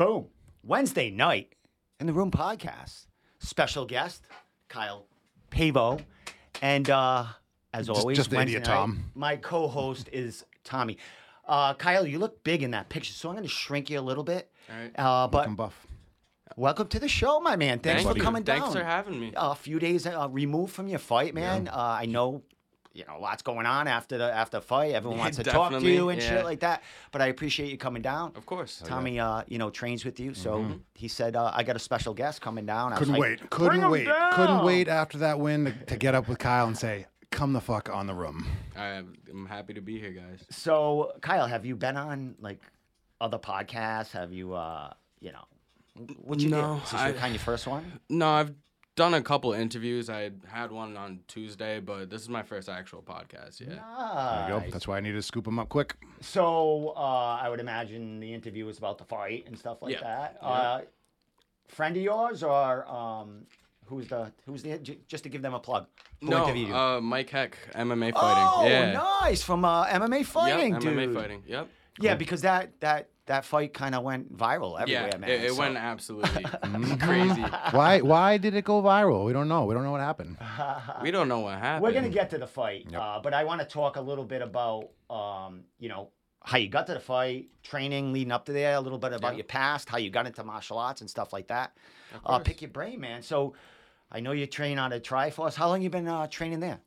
Boom. Wednesday night in the Room podcast. Special guest, Kyle Pavao. And uh, as Just- always, just the Wednesday idiot, night, Tom. My co host is Tommy. Uh, Kyle, you look big in that picture, so I'm going to shrink you a little bit. All right. Uh, but Looking buff. welcome to the show, my man. Thanks Thank for you. coming down. Thanks for having me. a few days uh, removed from your fight, man. Uh, I know, you know, lots going on after the after the fight. Everyone Yeah, wants to talk to you and yeah. shit like that. But I appreciate you coming down. Of course. Tommy, uh, you know, trains with you, so he said uh, I got a special guest coming down. I Couldn't like, wait. Couldn't him wait. Couldn't wait after that win to, to get up with Kyle and say, "Come the fuck on the room." I'm, I'm happy to be here, guys. So, Kyle, have you been on like other podcasts? Have you, uh, you know, what you No, did? Is this I- your kind of first one? No, I've done a couple interviews. I had one on Tuesday, but this is my first actual podcast. Yeah. There you go. That's why I needed to scoop them up quick. So uh, I would imagine the interview was about the fight and stuff like Yeah. that. Yeah. Uh, friend of yours or um, who's the who's the just to give them a plug? Who No, interviewed you? uh, Mike Heck, MMA fighting. oh, yeah. nice from uh, MMA fighting, yep, dude. MMA fighting. Yep. Yeah, because that that that fight kind of went viral everywhere, yeah, man. it, it so- went absolutely crazy. Why? Why did it go viral? We don't know. We don't know what happened. We don't know what happened. We're gonna get to the fight, uh, but I want to talk a little bit about, um, you know, how you got to the fight, training leading up to there, a little bit about Yeah. your past, how you got into martial arts and stuff like that. Of Uh, course. pick your brain, man. So, I know you train out of Triforce. How long you been uh, training there?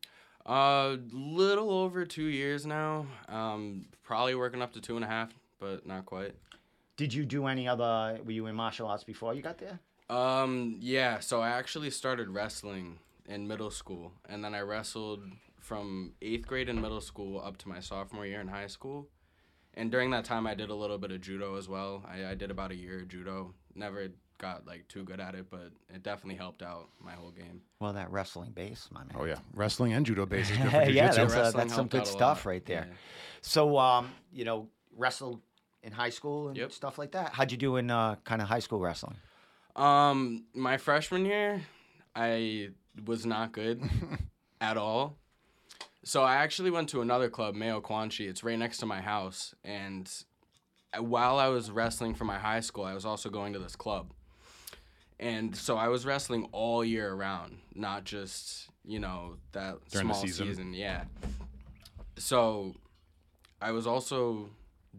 Uh, little over two years now. Um, probably working up to two and a half, but not quite. Did you do any other? Were you in martial arts before you got there? Um, yeah. So I actually started wrestling in middle school, and then I wrestled from eighth grade in middle school up to my sophomore year in high school. And during that time, I did a little bit of judo as well. I, I did about a year of judo. Never got like too good at it, but it definitely helped out my whole game. Well, that wrestling base, my man. Oh yeah, wrestling and judo base is good for yeah, jiu-jitsu. that's, uh, that's some good stuff lot. right there. Yeah. So, um, you know, wrestled in high school and Yep. stuff like that. How'd you do in uh, kind of high school wrestling? Um, my freshman year, I was not good at all. So I actually went to another club, Mayo Quanchi. It's right next to my house, and while I was wrestling for my high school, I was also going to this club. And so I was wrestling all year around, not just you know that During small season. season. Yeah. So I was also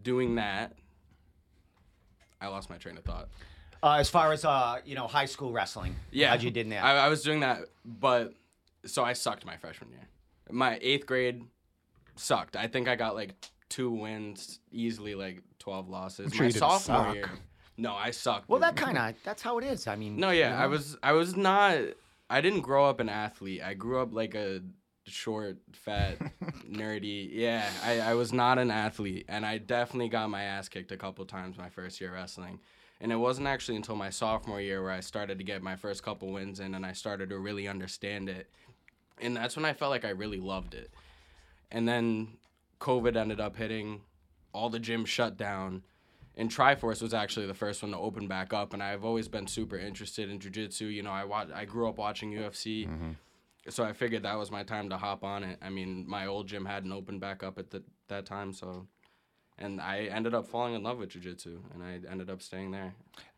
doing that. I lost my train of thought. Uh, as far as uh, you know, high school wrestling. Yeah. How'd you did in there? I, I was doing that, but so I sucked my freshman year. My eighth grade sucked. I think I got like two wins, easily like twelve losses. sure my sophomore suck. year. No, I sucked. well, that kind of that's how it is. I mean. No, you yeah, I was I was not I didn't grow up an athlete. I grew up like a short, fat, nerdy. Yeah, I, I was not an athlete and I definitely got my ass kicked a couple times my first year wrestling. And it wasn't actually until my sophomore year where I started to get my first couple wins in and I started to really understand it. And that's when I felt like I really loved it. And then COVID ended up hitting, all the gyms shut down and Triforce was actually the first one to open back up, and I've always been super interested in jujitsu. You know, I wa- I grew up watching UFC, mm-hmm. So I figured that was my time to hop on it. I mean, my old gym hadn't opened back up at the, that time, so, and I ended up falling in love with jujitsu, and I ended up staying there.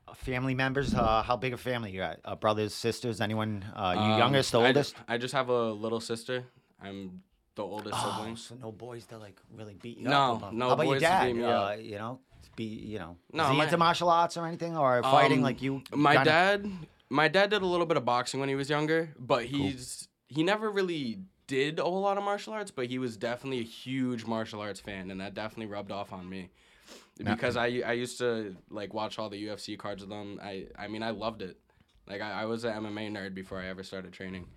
Uh, family members. Uh, how big a family you got? Uh, brothers, sisters, anyone? Uh, you Um, youngest, the oldest? I just have a little sister. I'm the oldest Oh, sibling. so no boys to like really beat you No, up. no How about your boys to dad? beat me uh, up. You know, be you know, No, is he my- into martial arts or anything, or fighting Um, like you? My kinda- dad, my dad did a little bit of boxing when he was younger, but he's he never really did a whole lot of martial arts, but he was definitely a huge martial arts fan, and that definitely rubbed off on me. Because I I used to like watch all the UFC cards with them. I I mean I loved it. Like I, I was an MMA nerd before I ever started training.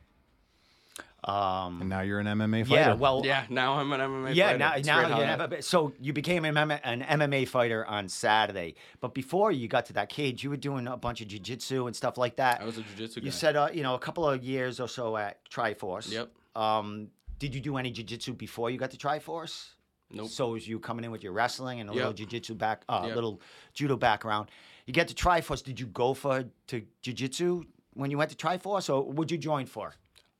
Um, And now you're an MMA fighter. yeah, well, Yeah, now I'm an MMA Yeah, fighter. now, It's now you how have that- a, so you became an MMA, an MMA fighter on Saturday, but before you got to that cage, you were doing a bunch of jujitsu and stuff like that. I was a jujitsu guy. You said, uh, you know, a couple of years or so at Triforce. Yep. Um, did you do any jujitsu before you got to Triforce? Nope. So was you coming in with your wrestling and a Yep. little jujitsu back, a uh, Yep. little judo background? You get to Triforce. Did you go for to jujitsu when you went to Triforce, or would you join for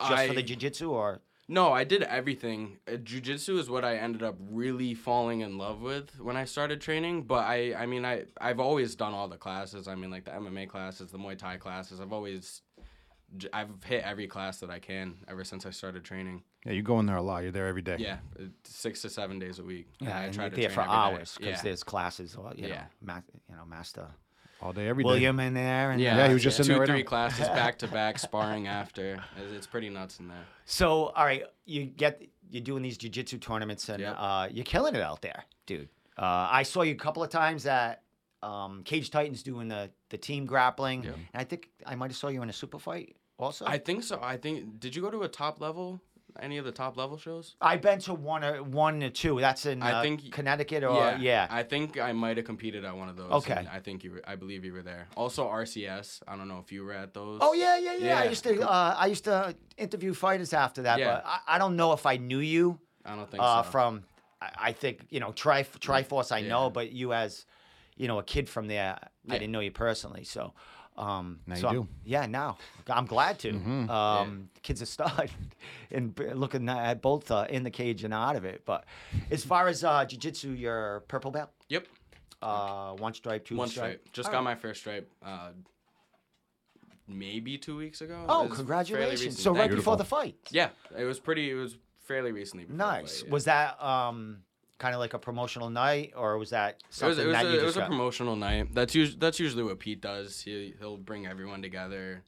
just for the jiu-jitsu or No, I did everything. Uh, jiu-jitsu is what I ended up really falling in love with when I started training. But I, I mean, I, I've always done all the classes. I mean, like the MMA classes, the Muay Thai classes. I've always, I've hit every class that I can ever since I started training. Yeah, you go in there a lot. You're there every day. Yeah, uh, six to seven days a week. Yeah, I try you're to there train for hours because Yeah. there's classes. well, You know, Yeah. ma- you know, Master All day, every day. William in there. And Yeah, Yeah, he was just in two, there right three now. classes back to back, sparring after. It's- It's pretty nuts in there. So, all right, you get you're doing these jiu-jitsu tournaments and Yep. uh, you're killing it out there, dude. Uh, I saw you a couple of times at um, Cage Titans doing the the team grappling, Yep. and I think I might have saw you in a super fight also. I think so. I think. Did you go to a top level? Any of the top level shows? I've been to one or one or two. That's in I uh, think- Connecticut or yeah. I think I might have competed at one of those. Okay. I think you. Were, I believe you were there. Also RCS. I don't know if you were at those. Oh yeah, yeah, yeah. I used to uh, I used to interview fighters after that, Yeah. but I, I don't know if I knew you. I don't think uh, so. from I, I think you know Tri Triforce I Yeah. know, but you as you know a kid from there, I didn't know you personally. So um, Now you so I'm- do. Yeah, now I'm glad to. Mm-hmm. Um, Kids are stud and looking at both uh, in the cage and out of it. But as far as uh, jiu-jitsu, you're purple belt, Yep. uh, one stripe, two One stripe. stripe. Just All got right. my first stripe. Uh, maybe two weeks ago. Oh, It was fairly congratulations! So right Thank you. before the fight. Yeah, it was pretty. It was fairly recently. Nice. fight, yeah. Was that um, kind of like a promotional night, or was that It was, something it was, that a, you it just was a promotional night. That's usually that's usually what Pete does. He he'll bring everyone together,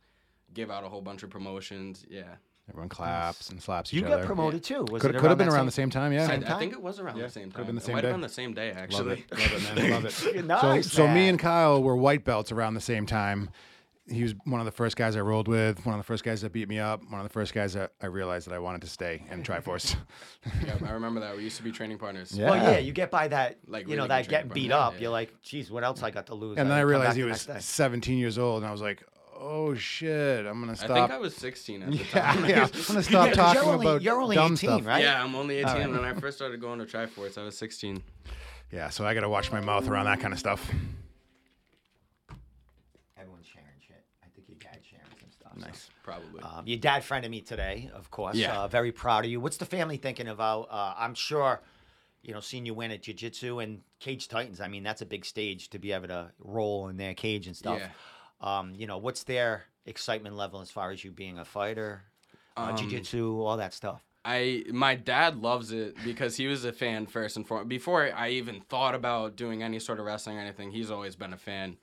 give out a whole bunch of promotions. Yeah, Everyone claps and slaps You each got other. promoted too. Was Could it could have been that around the same time. Yeah. I, Same I time? think it was around Yeah, the same could've time. been the it same might day. have been the same day Love actually. it. Love it, man. Love it. Nice, so, so me man. and Kyle were white belts around the same time. He was one of the first guys I rolled with, one of the first guys that beat me up, one of the first guys that I realized that I wanted to stay in Triforce. yeah, I remember that. We used to be training partners. Yeah. Well, yeah, you get by that, Like, you know, that good getting beat partner, up. yeah. You're like, geez, what else I got to lose? and then I come realized he was 17 years old, and I was like, oh shit, I'm gonna stop. I think I was 16 at the yeah, time. yeah, I'm gonna stop Yeah, 'cause talking you're only, about you're only dumb 18, stuff. right? Yeah, I'm only 18. right. When I first started going to Triforce, I was 16. Yeah, so I gotta watch my mouth around that kind of stuff. Everyone's sharing shit. I think your dad's sharing some stuff. so. Nice. Probably. Um, your dad friended me today, of course. Yeah. Uh, very proud of you. What's the family thinking about? Uh, I'm sure, you know, seeing you win at Jiu Jitsu and Cage Titans. I mean, that's a big stage to be able to roll in their cage and stuff. Yeah. Um, you know, what's their excitement level as far as you being a fighter, uh, Um, Jiu Jitsu, all that stuff? I my dad loves it because he was a fan first and foremost. Before I even thought about doing any sort of wrestling or anything, he's always been a fan.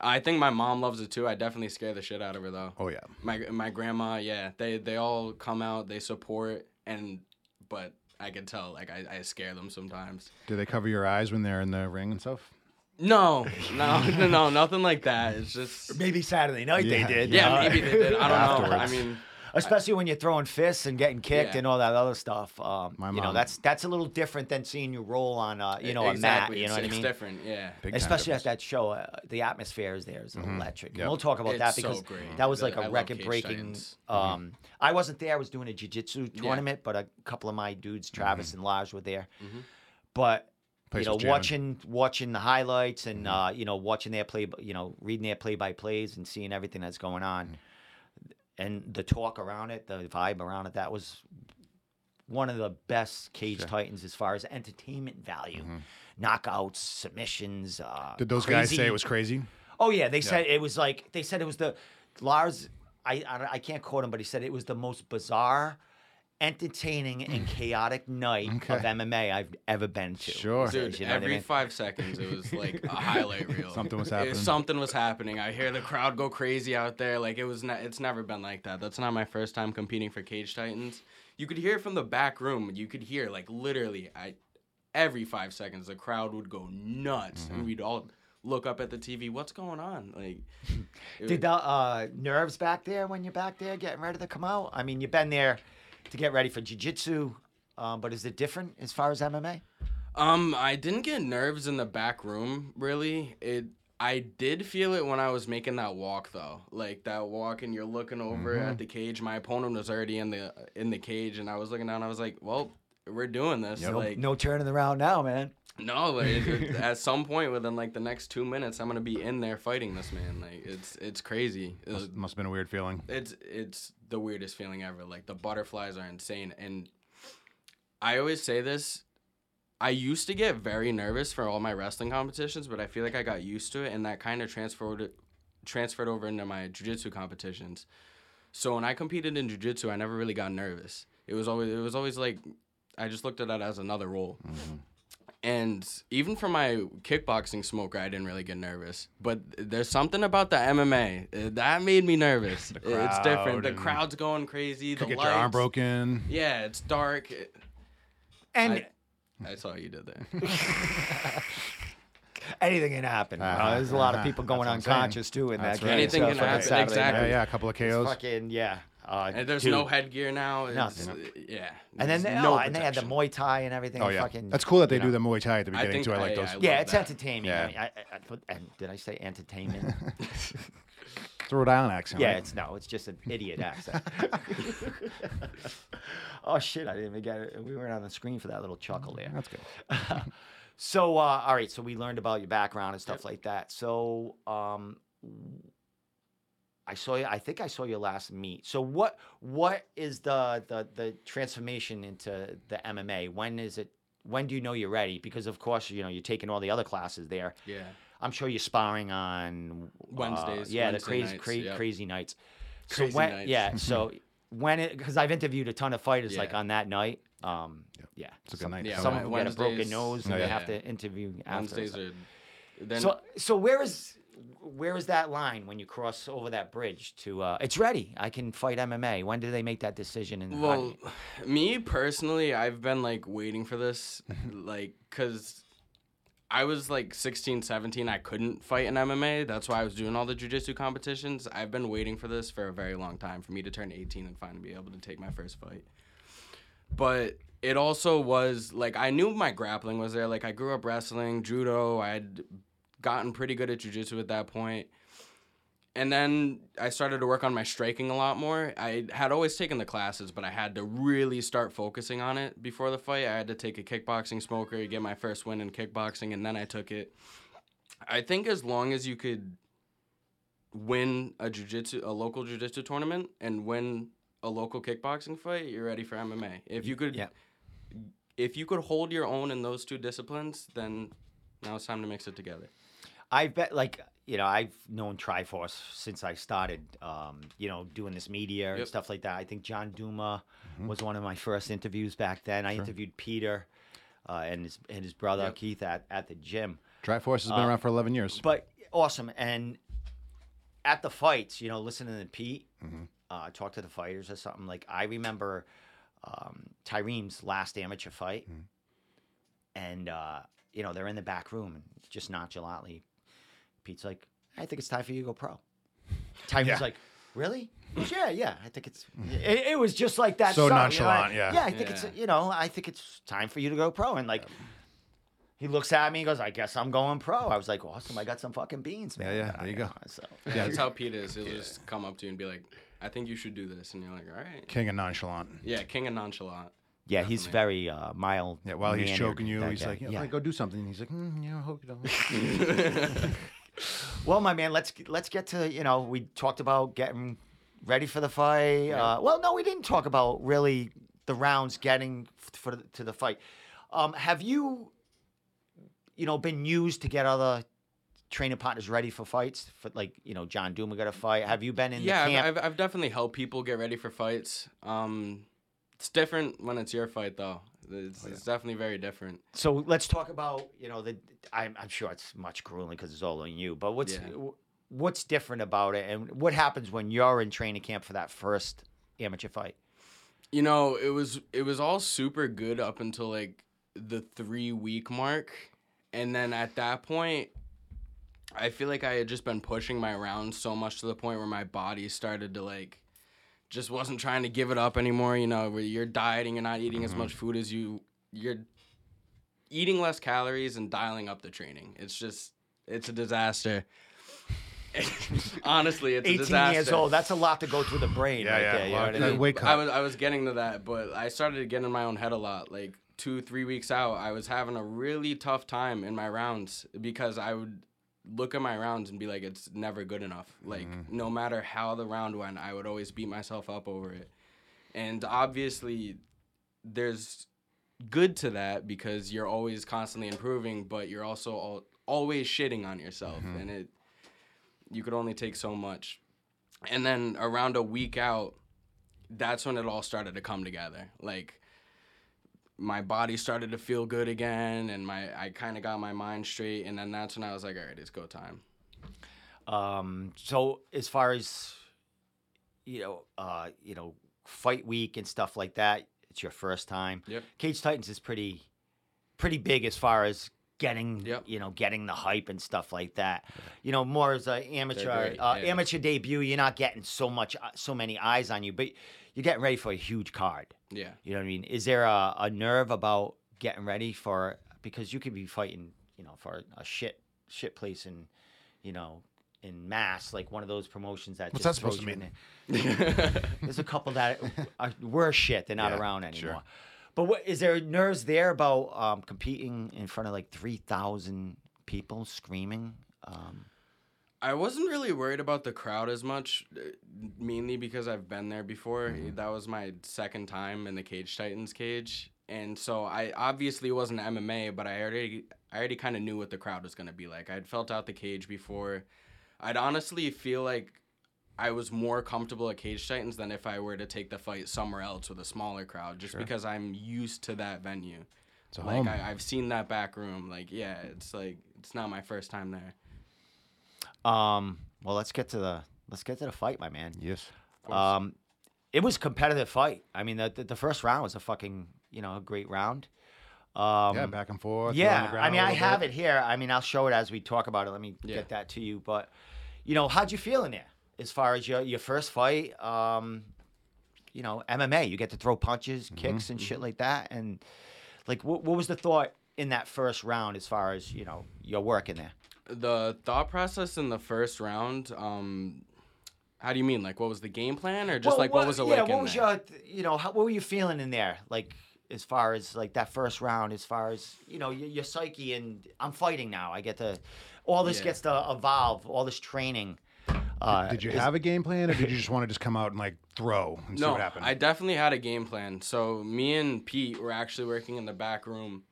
I think my mom loves it too. I definitely scare the shit out of her though. Oh yeah. My my grandma, yeah, they they all come out, they support, and but I can tell like I, I scare them sometimes. Do they cover your eyes when they're in the ring and stuff? No, no, no, no, nothing like that. It's just Maybe Saturday night Yeah. they did. yeah, uh, maybe they did. I don't know. I mean, especially when you're throwing fists and getting kicked Yeah. and all that other stuff. Um, My you know, that's that's a little different than seeing you roll on, uh, you know, exactly. a mat. You know it's, what I mean? it's mean? different. Yeah. Big Especially at that show, uh, the atmosphere is there is electric. And we'll talk about that It's so because great. that was The- like I a love record breaking. Um, I wasn't there. I was doing a jiu-jitsu tournament, but a couple of my dudes, Travis and Lars, were there. Mhm. But Place you know, watching watching the highlights and uh, you know watching their play, you know, reading their play by plays and seeing everything that's going on, and the talk around it, the vibe around it, that was one of the best Cage Titans as far as entertainment value, knockouts, submissions. Uh, Did those guys say crazy- it was crazy? Oh yeah, they said it was like they said it was the Lars. I, I I can't quote him, but he said it was the most bizarre, entertaining, and chaotic night of MMA I've ever been to. Sure. Dude, You know what I every mean? five seconds it was like a highlight reel. Something was It- happening. something was happening. I hear the crowd go crazy out there. Like it was. Ne- it's never been like that. That's not my first time competing for Cage Titans. You could hear from the back room. You could hear like literally. I every five seconds the crowd would go nuts, Mm-hmm. and we'd all look up at the TV. What's going on? Like, it Did the uh, nerves back there when you're back there getting ready to come out? I mean, you've been there to get ready for jiu-jitsu, um, but is it different as far as MMA? Um, I didn't get nerves in the back room really. It I did feel it when I was making that walk though. Like that walk and you're looking over Mm-hmm. at the cage. My opponent was already in the in the cage and I was looking down. I was like, "Well, we're doing this. Yep. Like No turning around now, man. no, it- it- at some point within like the next two minutes, I'm gonna be in there fighting this man. Like it's it's crazy. It was- Must, must have been a weird feeling. it's it's the weirdest feeling ever. Like the butterflies are insane, and I always say this. I used to get very nervous for all my wrestling competitions, but I feel like I got used to it, and that kind of transferred transferred over into my jujitsu competitions. So when I competed in jujitsu, I never really got nervous. It was always it was always like I just looked at it as another role. And even for my kickboxing smoker, I didn't really get nervous. But there's something about the MMA uh, that made me nervous. it's different. The crowd's going crazy. Could the get your arm broken. Yeah, it's dark. And I, I saw what you did there. anything can happen. Uh-huh, Uh, there's a lot of uh-huh. people going what unconscious too in That's that right. game. Anything so can happen, Saturday exactly. night. Yeah, yeah, a couple of It's KOs. fucking yeah. Uh, And there's dude. no headgear now. It's, Nothing. Yeah. And then they, no oh, and they had the protection. Muay Thai and everything. Oh yeah, fucking, that's cool that they you do know. the Muay Thai at the I beginning think too. I I- like yeah, those. I Yeah, it's that. entertaining. Yeah. I mean, I, I, I put- and did I say entertainment? It's a Rhode Island accent. yeah, right? it's no, it's just an idiot accent. oh shit! I didn't even get it. We weren't on the screen for that little chuckle there. that's good. So, uh, all right. So we learned about your background and stuff like that. So, um, I saw you. I think I saw your last meet. So, what what is the the the transformation into the MMA? When is it? When do you know you're ready? Because of course, you know you're taking all the other classes there. Yeah. I'm sure you're sparring on uh, Wednesdays, yeah, Wednesday the crazy nights, cra- yep. crazy nights. So Crazy when nights. yeah, so when it because I've interviewed a ton of fighters yeah. like on that night. Um, yeah, It's a good some, night. Yeah, some Wed- of them get a broken Wednesdays- nose and Oh, they yeah. have to interview after. Wednesdays are. Then So so where is where is that line when you cross over that bridge to uh, it's ready? I can fight MMA. When do they make that decision? How Well, you- me personally, I've been like waiting for this, like, cause I was like 16, 17. I couldn't fight in MMA. That's why I was doing all the jujitsu competitions. I've been waiting for this for a very long time for me to turn 18 and finally be able to take my first fight. But it also was like I knew my grappling was there. Like I grew up wrestling, judo. I had gotten pretty good at jujitsu at that point and then I started to work on my striking a lot more. I had always taken the classes, but I had to really start focusing on it before the fight. I had to take a kickboxing smoker, get my first win in kickboxing, and then I took it. I think as long as you could win a jiu-jitsu a local jiu-jitsu tournament and win a local kickboxing fight, you're ready for MMA. If you could Yeah. if you could hold your own in those two disciplines, then now it's time to mix it together. I bet, like, you know, I've known Triforce since I started, um, you know, doing this media and Yep. stuff like that. I think John Duma was one of my first interviews back then. I interviewed Peter uh, and his and his brother Yep. Keith at, at the gym. Triforce has been Uh, around for 11 years. But awesome. And at the fights, you know, listening to Pete uh, talk to the fighters or something, like I remember um, Tyreem's last amateur fight. And, uh, you know, they're in the back room and just nonchalantly, Pete's like, I think it's time for you to go pro. Tyreem's Yeah. like, really? Yeah, yeah. I think it's, it, it was just like that. So sudden, you know, nonchalant, I- yeah. Yeah, I think it's, you know, I think it's time for you to go pro. And like, he looks at me. He goes, "I guess I'm going pro." I was like, "Awesome! I got some fucking beans, man." Yeah, yeah, there you go. know, So Yeah, that's how Pete is. He'll just come up to you and be like, I think you should do this. And you're like, all right. King of nonchalant. Yeah, king of nonchalant. yeah, he's very uh, mild. Yeah, while he's choking you, he's guy. like, yeah, yeah. like, go do something. And he's like, mm, yeah, I hope you don't. Well, my man, let's let's get to you know we talked about getting ready for the fight. Uh, well, no, we didn't talk about really the rounds getting for to the fight. Um, have you, you know, been used to get other training partners ready for fights? For like you know, John Duma got a fight. Have you been in yeah, the camp? I've, I've, I've definitely helped people get ready for fights. Um, it's different when it's your fight, though. It's, oh, it's definitely very different. So let's talk about you know the. I'm, I'm sure it's much grueling because it's all on you. But what's Yeah. what's different about it, and what happens when you're in training camp for that first amateur fight? You know, it was it was all super good up until like the three week mark, and then at that point, I feel like I had just been pushing my rounds so much to the point where my body started to like, just wasn't trying to give it up anymore. You know, where you're dieting, you're not eating as much food as you you're eating less calories and dialing up the training. It's just it's a disaster. Honestly, it's a 18 disaster. years old. That's a lot to go through the brain Yeah, right yeah, there. You know what I mean? weight cut. I was I was getting to that, but I started to get in my own head a lot. Like two, three weeks out, I was having a really tough time in my rounds because I would look at my rounds and be like, it's never good enough. Like mm-hmm. no matter how the round went, I would always beat myself up over it. And obviously, there's good to that because you're always constantly improving, but you're also al- always shitting on yourself, mm-hmm. and it you could only take so much. And then around a week out, that's when it all started to come together. Like my body started to feel good again, and my I kind of got my mind straight, and then that's when I was like, all right, it's go time. Um, so as far as you know, uh, you know, fight week and stuff like that, it's your first time. Yep. Cage Titans is pretty, pretty big as far as getting, Yep. you know, getting the hype and stuff like that. You know, more as an amateur, uh, yeah. amateur debut. You're not getting so much, uh, so many eyes on you, but you're getting ready for a huge card. Yeah. You know what I mean? Is there a, a nerve about getting ready for because you could be fighting, you know, for a shit shit place in, you know, in mass, like one of those promotions that What's just that supposed to you in there. There's a couple that are worse shit. They're not Yeah, around sure. anymore. But what is there nerves there about um, competing in front of like three thousand people screaming? Um, I wasn't really worried about the crowd as much, uh, mainly because I've been there before. That was my second time in the Cage Titans cage, and so I obviously wasn't MMA, but I already I already kind of knew what the crowd was gonna be like. I'd felt out the cage before. I'd honestly feel like I was more comfortable at Cage Titans than if I were to take the fight somewhere else with a smaller crowd, just because I'm used to that venue. It's like home. I, I've seen that back room. Like yeah, it's like it's not my first time there. Um, well, let's get to the let's get to the fight, my man. yes. Um, it was a competitive fight. I mean, the, the the first round was a fucking you know a great round. Um, yeah, back and forth. Yeah, I mean, I have it here. I mean, I'll show it as we talk about it. Let me Yeah. get that to you. But, you know, how'd you feel in there as far as your your first fight? Um, you know, MMA, you get to throw punches, Mm-hmm. kicks, and shit like that. And like, what what was the thought in that first round as far as you know your work in there? The thought process in the first round um how do you mean like what was the game plan or just Well, like what, was it yeah, like what in was there? your you know how, what were you feeling in there like as far as like that first round as far as you know your, your psyche and i'm fighting now i get to all this Yeah. gets to evolve all this training uh, Did you is- have a game plan, or did you just want to just come out and like throw and see what happened? i definitely had a game plan so me and pete were actually working in the back room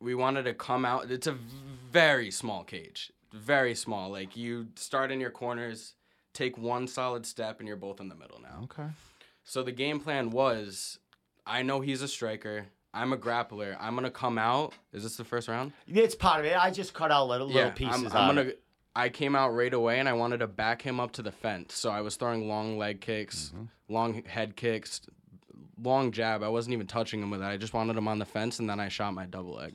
we wanted to come out it's a very small cage very small like you start in your corners take one solid step and you're both in the middle now okay. So the game plan was, I know he's a striker. I'm a grappler. I'm gonna come out. Is this the first round? it's part of it i just cut out little, little pieces I'm, I'm gonna. it. I came out right away and I wanted to back him up to the fence. So I was throwing long leg kicks, Mm-hmm. long head kicks, long jab. I wasn't even touching him with it. I just wanted him on the fence and then I shot my double leg.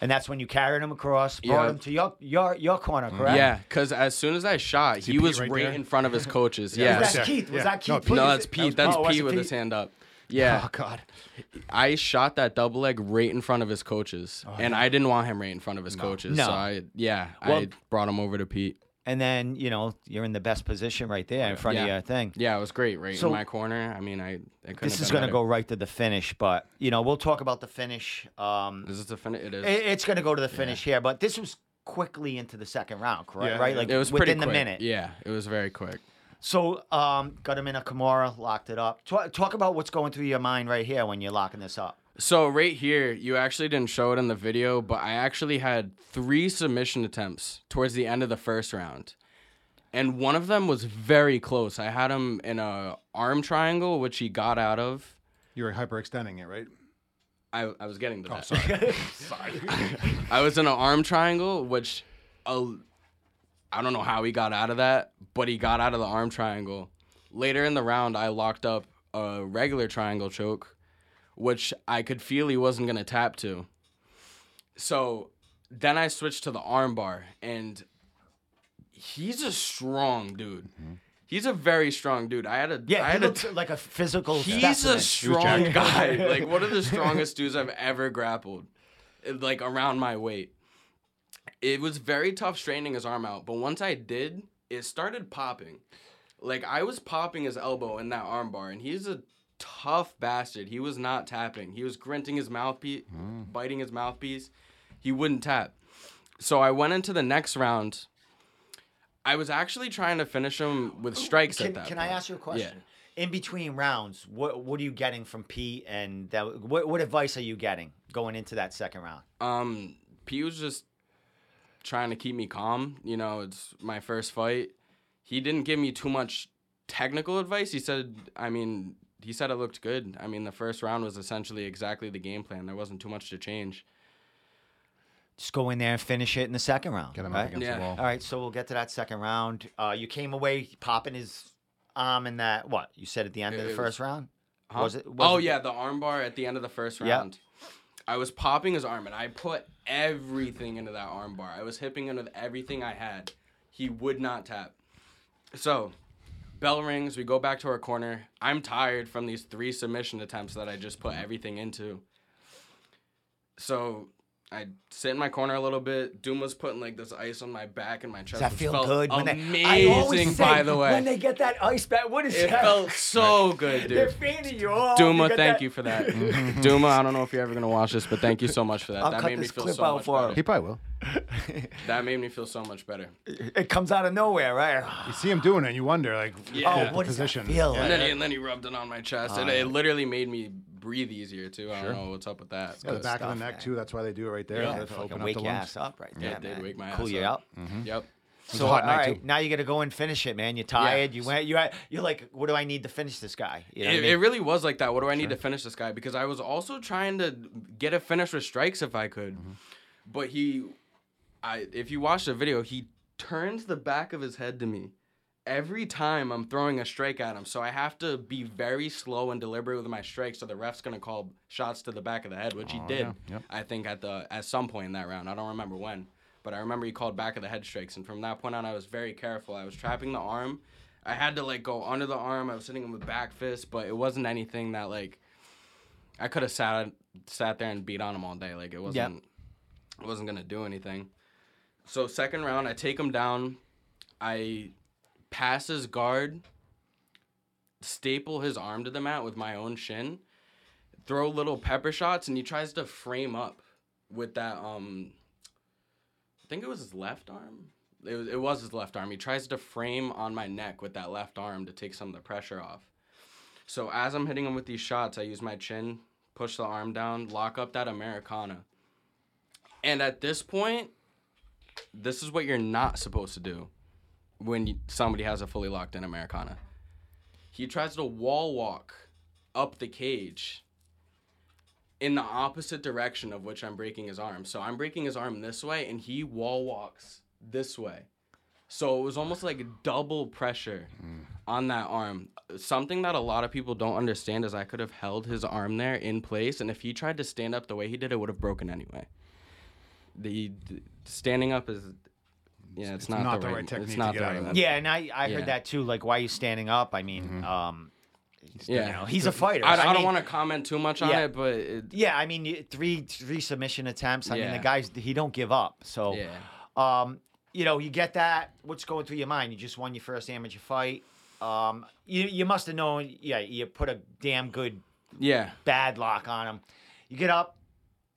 And that's when you carried him across brought Yeah. him to your your your corner mm-hmm. correct Yeah, because as soon as I shot, he Pete was right right, there? in front of his coaches. Yeah, yeah. was that Yeah. keith was Yeah. that keith No, Put Pete- No, that's Pete. That's oh, was Pete it with his hand up. Oh, yeah. Oh God. I shot that double leg right in front of his coaches, oh, and I didn't want him right in front of his coaches. No. So I, yeah, Well- I brought him over to Pete. And then you know you're in the best position right there in front of Yeah. your thing Yeah, it was great, right So- in my corner. I mean, I, I couldn't. this is going to go right to the finish but you know we'll talk about the finish um Is this a finish? It is. It- It's going to go to the finish here, but this was quickly into the second round, correct? Yeah, right, like it was within the minute. Yeah, it was very quick. So, um, got him in a Kimura, locked it up. Talk, talk about what's going through your mind right here when you're locking this up. So right here, you actually didn't show it in the video, but I actually had three submission attempts towards the end of the first round. And one of them was very close. I had him in a arm triangle, which he got out of. You were hyperextending it, right? I, I was getting to that. sorry. I was in an arm triangle, which uh, I don't know how he got out of that, but he got out of the arm triangle. Later in the round, I locked up a regular triangle choke, which I could feel he wasn't going to tap to. So then I switched to the arm bar, and he's a strong dude. Mm-hmm. He's a very strong dude. I had a Yeah, I had a looks like a physical. He's specimen. a strong guy. Like one of the strongest dudes I've ever grappled. Like around my weight. It was very tough straightening his arm out, but once I did, it started popping. Like I was popping his elbow in that armbar, and he's a tough bastard. He was not tapping. He was grinting his mouthpiece, biting his mouthpiece. He wouldn't tap. So I went into the next round. I was actually trying to finish him with strikes Can, at that can I ask you a question? In between rounds, what what are you getting from Pete? And that, what what advice are you getting going into that second round? Um, Pete was just trying to keep me calm. You know, it's my first fight. He didn't give me too much technical advice. He said, I mean, he said it looked good. I mean, the first round was essentially exactly the game plan. There wasn't too much to change. Just go in there and finish it in the second round. Get him right? up against Yeah. the wall. All right, so we'll get to that second round. Uh, you came away popping his arm in that. What you said at the end of It the was- first round? Huh? Was it? Was oh it- yeah, the armbar at the end of the first Yep. round. I was popping his arm and I put everything into that armbar. I was hipping him with everything I had. He would not tap. So, bell rings. We go back to our corner. I'm tired from these three submission attempts that I just put everything into. So. I sit in my corner a little bit. Duma was putting like this ice on my back and my chest. Does that feel felt good? When Amazing, they, I always say, by the way. when they get that ice back, what is it that? felt so good, dude. They're dude. fanning you oh, off. Duma, got thank that- you for that. Duma, I don't know if you're ever gonna watch this, but thank you so much for that. I'll that cut made me feel clip so out much for him. He probably will. That made me feel so much better. It comes out of nowhere, right? You see him doing it, and you wonder, like, Yeah. Oh, what does that position. feel Yeah. And like? then, he, and then he rubbed it on my chest, Oh, and it literally made me breathe easier too. I don't know what's up with that. Yeah, the but- back of stuff, the neck man. too. That's why they do it right there. Yeah, to Fucking open wake up the your lungs. ass up right Yeah, there, it did man. wake my cool ass you up. up. Yep. was So a all hot night, right, too. now you got to go and finish it, man. You're tired. You went. You had, you're like, what do I need to finish this guy? You know what I It, mean? it really was like that. What do I need to finish this guy? Because I was also trying to get a finish with strikes if I could, Mm-hmm. but he, I if you watch the video, he turns the back of his head to me every time I'm throwing a strike at him. So I have to be very slow and deliberate with my strikes. So the ref's gonna call shots to the back of the head, which he Oh, did. yeah, yep. I think at the at some point in that round. I don't remember when, but I remember he called back of the head strikes, and from that point on, I was very careful. I was trapping the arm. I had to like go under the arm. I was hitting him with back fist, but it wasn't anything that like I could have sat sat there and beat on him all day. Like it wasn't it wasn't gonna do anything. So second round, I take him down. I pass his guard, staple his arm to the mat with my own shin, throw little pepper shots, and he tries to frame up with that. Um, I think it was his left arm. It was, it was his left arm. He tries to frame on my neck with that left arm to take some of the pressure off. So as I'm hitting him with these shots, I use my chin, push the arm down, lock up that Americana. And at this point, this is what you're not supposed to do when somebody has a fully locked in Americana. He tries to wall walk up the cage in the opposite direction of which I'm breaking his arm. So I'm breaking his arm this way, and he wall walks this way. So it was almost like double pressure mm. on that arm. Something that a lot of people don't understand is I could have held his arm there in place, and if he tried to stand up the way he did, it would have broken anyway. The, the standing up is, yeah, it's, it's not, not the, the right. right technique it's to not get the out of right. Yeah, and I, I Yeah. heard that too. Like, why are you standing up? I mean, um, Yeah. you know, he's a fighter. I, I, don't want to comment too much on Yeah. it, but it, Yeah, I mean, three three submission attempts. I mean, the guys he don't give up. So, yeah. um, you know, you get that. What's going through your mind? You just won your first amateur fight. Um, you you must have known. Yeah, you put a damn good Yeah. bad lock on him. You get up.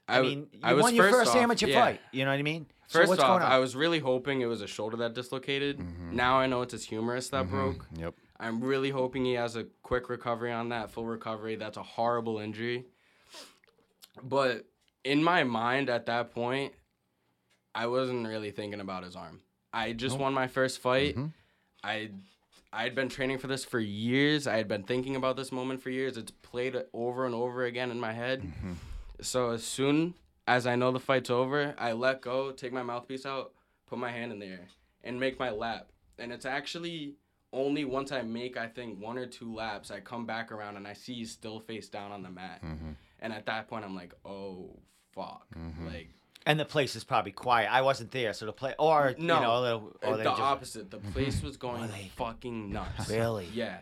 I mean, you I was won your first off- amateur yeah. fight. You know what I mean? So First what's off, going on? I was really hoping it was a shoulder that dislocated. Now I know it's his humerus that broke. Yep. I'm really hoping he has a quick recovery on that, full recovery. That's a horrible injury. But in my mind at that point, I wasn't really thinking about his arm. I just won my first fight. Mhm. I I had been training for this for years. I had been thinking about this moment for years. It's played over and over again in my head. Mm-hmm. So as soon as I know the fight's over, I let go, take my mouthpiece out, put my hand in there, and make my lap. And it's actually only once I make I think one or two laps, I come back around and I see he's still face down on the mat. Mm-hmm. And at that point, I'm like, oh fuck, like and the place is probably quiet. I wasn't there, so the place or no, you know, a little, uh, or the just, opposite. The place was going Were fucking nuts. Really? Yeah.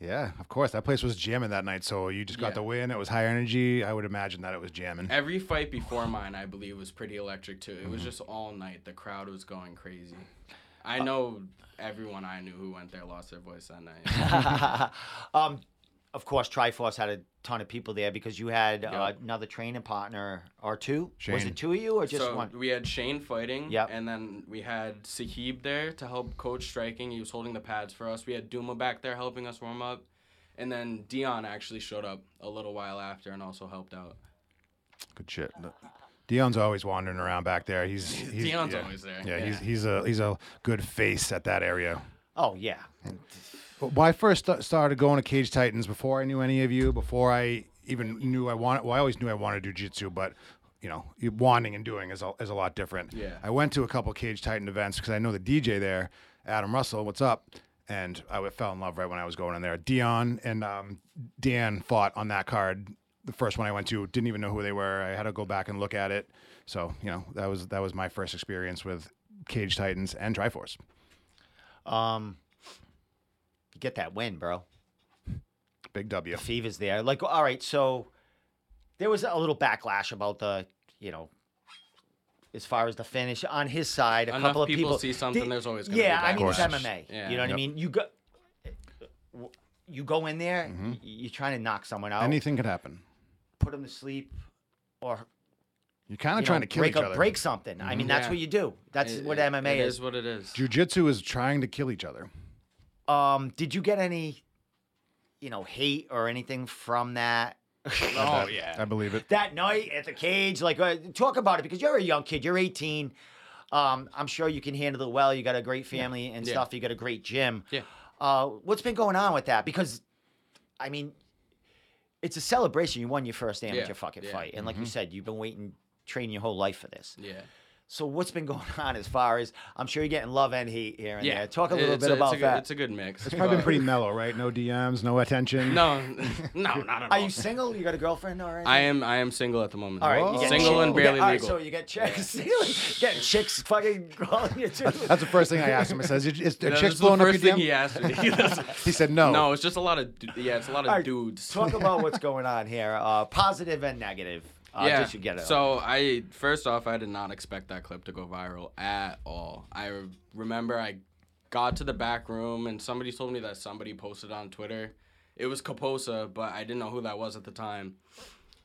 Yeah, of course. That place was jamming that night, so you just got Yeah. the win. It was high energy. I would imagine that it was jamming. Every fight before mine, I believe, was pretty electric too. It Mm-hmm. was just all night. The crowd was going crazy. I know everyone I knew who went there lost their voice that night. um, of course, Triforce had a ton of people there because you had uh, another training partner or two. Was it two of you or just so one? we had Shane fighting, Yep. and then we had Sahib there to help coach striking. He was holding the pads for us. We had Duma back there helping us warm up, and then Dion actually showed up a little while after and also helped out. Good shit. Dion's always wandering around back there. He's, he's Dion's yeah. always there. Yeah, he's he's a he's a good face at that area. Oh yeah. But When I first sta- started going to Cage Titans, before I knew any of you, before I even knew I wanted, well, I always knew I wanted to do jiu-jitsu, but you know, wanting and doing is a, is a lot different. Yeah. I went to a couple Cage Titan events because I know the DJ there, Adam Russell. What's up? And I fell in love right when I was going in there. Dion and um, Dan fought on that card. The first one I went to, didn't even know who they were. I had to go back and look at it. So you know, that was that was my first experience with Cage Titans and Triforce. Um, get that win, bro. Big W. The fever's there. Like, all right, so there was a little backlash about the, you know, as far as the finish on his side. A Enough couple of people people see something, Did- there's always gonna yeah. be I mean, it's. MMA. Yeah. You know what I mean? You go, you go in there, Mm-hmm. you're trying to knock someone out, Anything could happen. put them to sleep, or You're kind you of trying know, to kill break each a- other. break something. I mean, that's Yeah. what you do. That's It- what MMA it is. is what it is. Jiu-jitsu is trying to kill each other. Um, did you get any, you know, hate or anything from that? Oh yeah. I believe it. that night at the cage, like, uh, talk about it because you're a young kid. You're 18. Um, I'm sure you can handle it well. You got a great family and Yeah. stuff. You got a great gym. Yeah. Uh, what's been going on with that? Because, I mean, it's a celebration. You won your first amateur Yeah, fucking yeah. fight, and like you said, you've been waiting, training your whole life for this. Yeah. So what's been going on as far as I'm sure you're getting love and hate here and Yeah. there. Talk a little It's bit about it's a good, that. It's a good mix. It's probably been pretty mellow, right? No DMs, no attention. No, no, not at all. Are you single? You got a girlfriend or anything? I am. I am single at the moment. All right, you get single chick- and you get- barely all right, legal. so you get chicks, getting chicks fucking calling you too. That's the first thing I asked him. I says, "Is, is Yeah, chicks is the blowing up your first thing DM?" he asked me. He He said no. No, it's just a lot of. Yeah, it's a lot of All right, dudes. Talk about what's going on here, uh, positive and negative. Uh, yeah. Just to get it. So I first off, I did not expect that clip to go viral at all. I re- remember I got to the back room and somebody told me that somebody posted on Twitter. It was Kaposa, but I didn't know who that was at the time.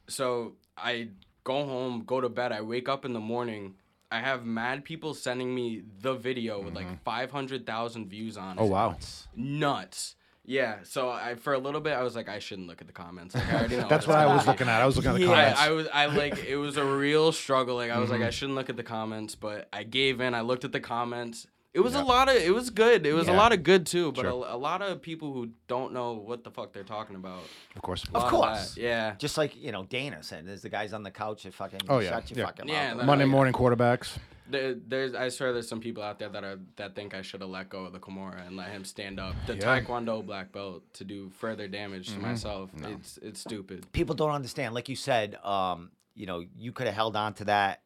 So I go home, go to bed. I wake up in the morning. I have mad people sending me the video with like 500,000 views on it. Oh wow. Nuts. Yeah, so I for a little bit I was like I shouldn't look at the comments. Like I already know. That's what's what I was be. looking at. I was looking at the comments. I, I was I like it was a real struggle. Like I was Mm-hmm. like I shouldn't look at the comments, but I gave in. I looked at the comments. It was Yeah. a lot of it was good. It was Yeah. a lot of good too, but Sure. a, a lot of people who don't know what the fuck they're talking about. of course. A lot course. that. yeah. just like you know, Dana said, there's the guys on the couch that fucking Oh, yeah, shut your yeah. fucking Yeah, mouth. Monday like- morning quarterbacks. There, there's I swear there's some people out there that are that think I should have let go of the Kimura and let him stand up the Yeah. Taekwondo black belt to do further damage Mm-hmm. to myself. It's it's stupid. People don't understand. Like you said, um, you know, you could have held on to that,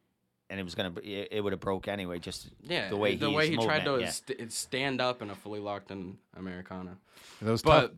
and it was gonna, it, it would have broke anyway. Just Yeah, the way the he's way he tried to yeah. st- stand up in a fully locked in Americana. Those But tough.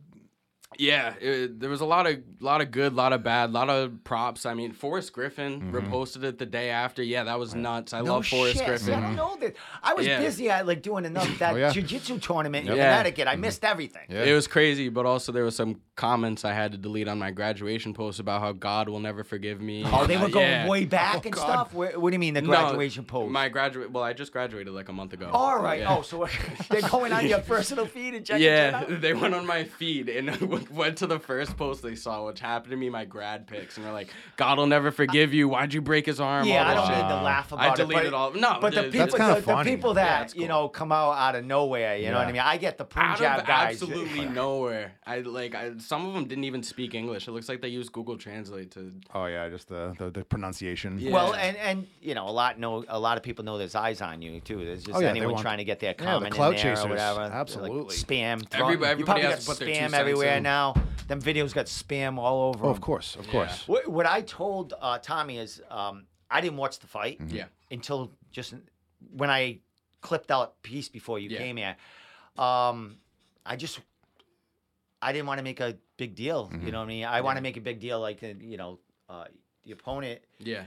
Yeah, it, there was a lot of lot of good, lot of bad, lot of props. I mean, Forrest Griffin Mm-hmm. reposted it the day after. Yeah, that was nuts. I No love Forrest shit. Griffin. See, I don't know that. I was Yeah. busy at like doing another that Oh, yeah. jiu-jitsu tournament in Yeah. Connecticut. I missed everything. Yeah. It was crazy, but also there was some comments I had to delete on my graduation post about how God will never forgive me. Oh, they were going Yeah. way back Oh, and God. stuff. Where, what do you mean the No, graduation post? My graduate. Well, I just graduated like a month ago. All right. Yeah. Oh, so they're going on your personal feed and checking shit Yeah, out? they went on my feed and went to the first post they saw, which happened to be my grad pics, and they're like, "God will never forgive you. Why'd you break his arm?" Yeah, all I don't shit. need to laugh about I it. deleted but, all. No, but the th- people, That's kinda the, the funny. people Yeah, that you know come out out of nowhere. You know what I mean? I get the out Punjab of guys. absolutely nowhere. I like. I, some of them didn't even speak English. It looks like they used Google Translate to. Oh yeah, just the the, the pronunciation. Yeah. Well, and and you know a lot know a lot of people know there's eyes on you too. There's just Oh, yeah, they anyone want- trying to get their the comment clout in there chasers. or whatever. Absolutely. Like spam. throw- Everybody- you probably has got to put spam everywhere in. now. Them videos got spam all over. Oh, 'em. of course, of Yeah. course. What, what I told uh, Tommy is um, I didn't watch the fight Yeah. until just when I clipped out piece before you Yeah. came here. Um, I just I didn't want to make a big deal. You know what I mean? I want to make a big deal like you know uh, the opponent. Yeah.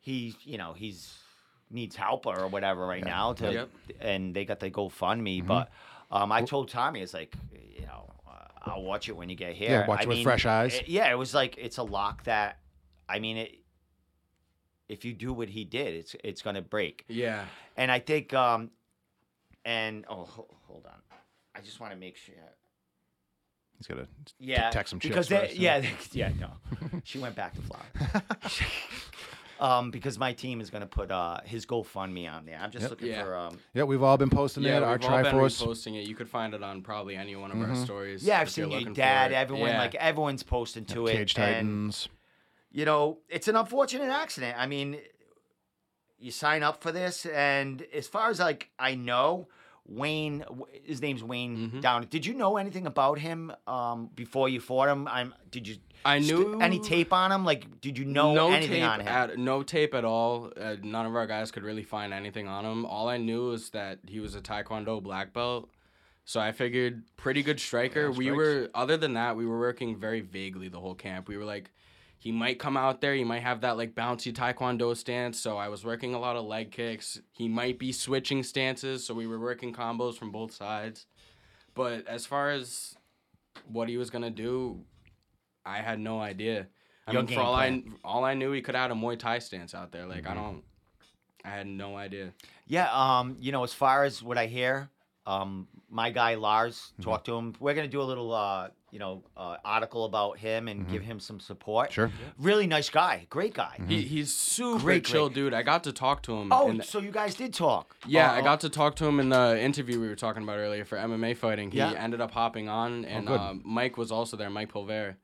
He you know he's needs help or whatever right now. To Yep. and they got the GoFundMe, Mm-hmm. but um, I told Tommy, it's like you know, uh, I'll watch it when you get here. Yeah, watch I it with fresh eyes. it- yeah, it was like it's a lock that, I mean it. If you do what he did, it's it's gonna break. Yeah. And I think, um, and oh, hold on, I just want to make sure. He's got to Yeah, text some chicks because they, first, yeah, yeah, no, she went back to Florida. um, because my team is gonna put uh his GoFundMe on there. I'm just Yep. looking Yeah. for um. Yeah, we've all been posting Yeah, it. Our we've all been Triforce. reposting it. You could find it on probably any one of our stories. Yeah, I've if you're seen your looking for dad. it. Everyone Yeah. like everyone's posting to it. Cage and, Titans. you know, it's an unfortunate accident. I mean, you sign up for this, and as far as like I know, Wayne, his name's Wayne Mm-hmm. Down. Did you know anything about him um, before you fought him? I'm. Did you? I st- knew any tape on him. Like, did you know no anything tape on him? At, no tape at all. Uh, none of our guys could really find anything on him. All I knew is that he was a Taekwondo black belt. So I figured pretty good striker. Yeah, we were other than that, we were working very vaguely the whole camp. We were like he might come out there, he might have that like bouncy taekwondo stance, so I was working a lot of leg kicks. He might be switching stances, so we were working combos from both sides. But as far as what he was going to do, I had no idea. I Your mean, for all I all I knew, he could have a Muay Thai stance out there. Like I Mm-hmm. don't, I had no idea. Yeah, um, you know, as far as what I hear, um, my guy Lars Mm-hmm. talked to him. We're gonna do a little, uh, you know, uh, article about him and give him some support. Mm-hmm. Sure. Really nice guy, great guy. He he's super Great, chill, great. dude. I got to talk to him. Oh, in the- so you guys did talk? yeah, Uh, I got to talk to him in the interview we were talking about earlier for MMA fighting. He Yeah. ended up hopping on, and good. uh, Mike was also there. Mike Pulver,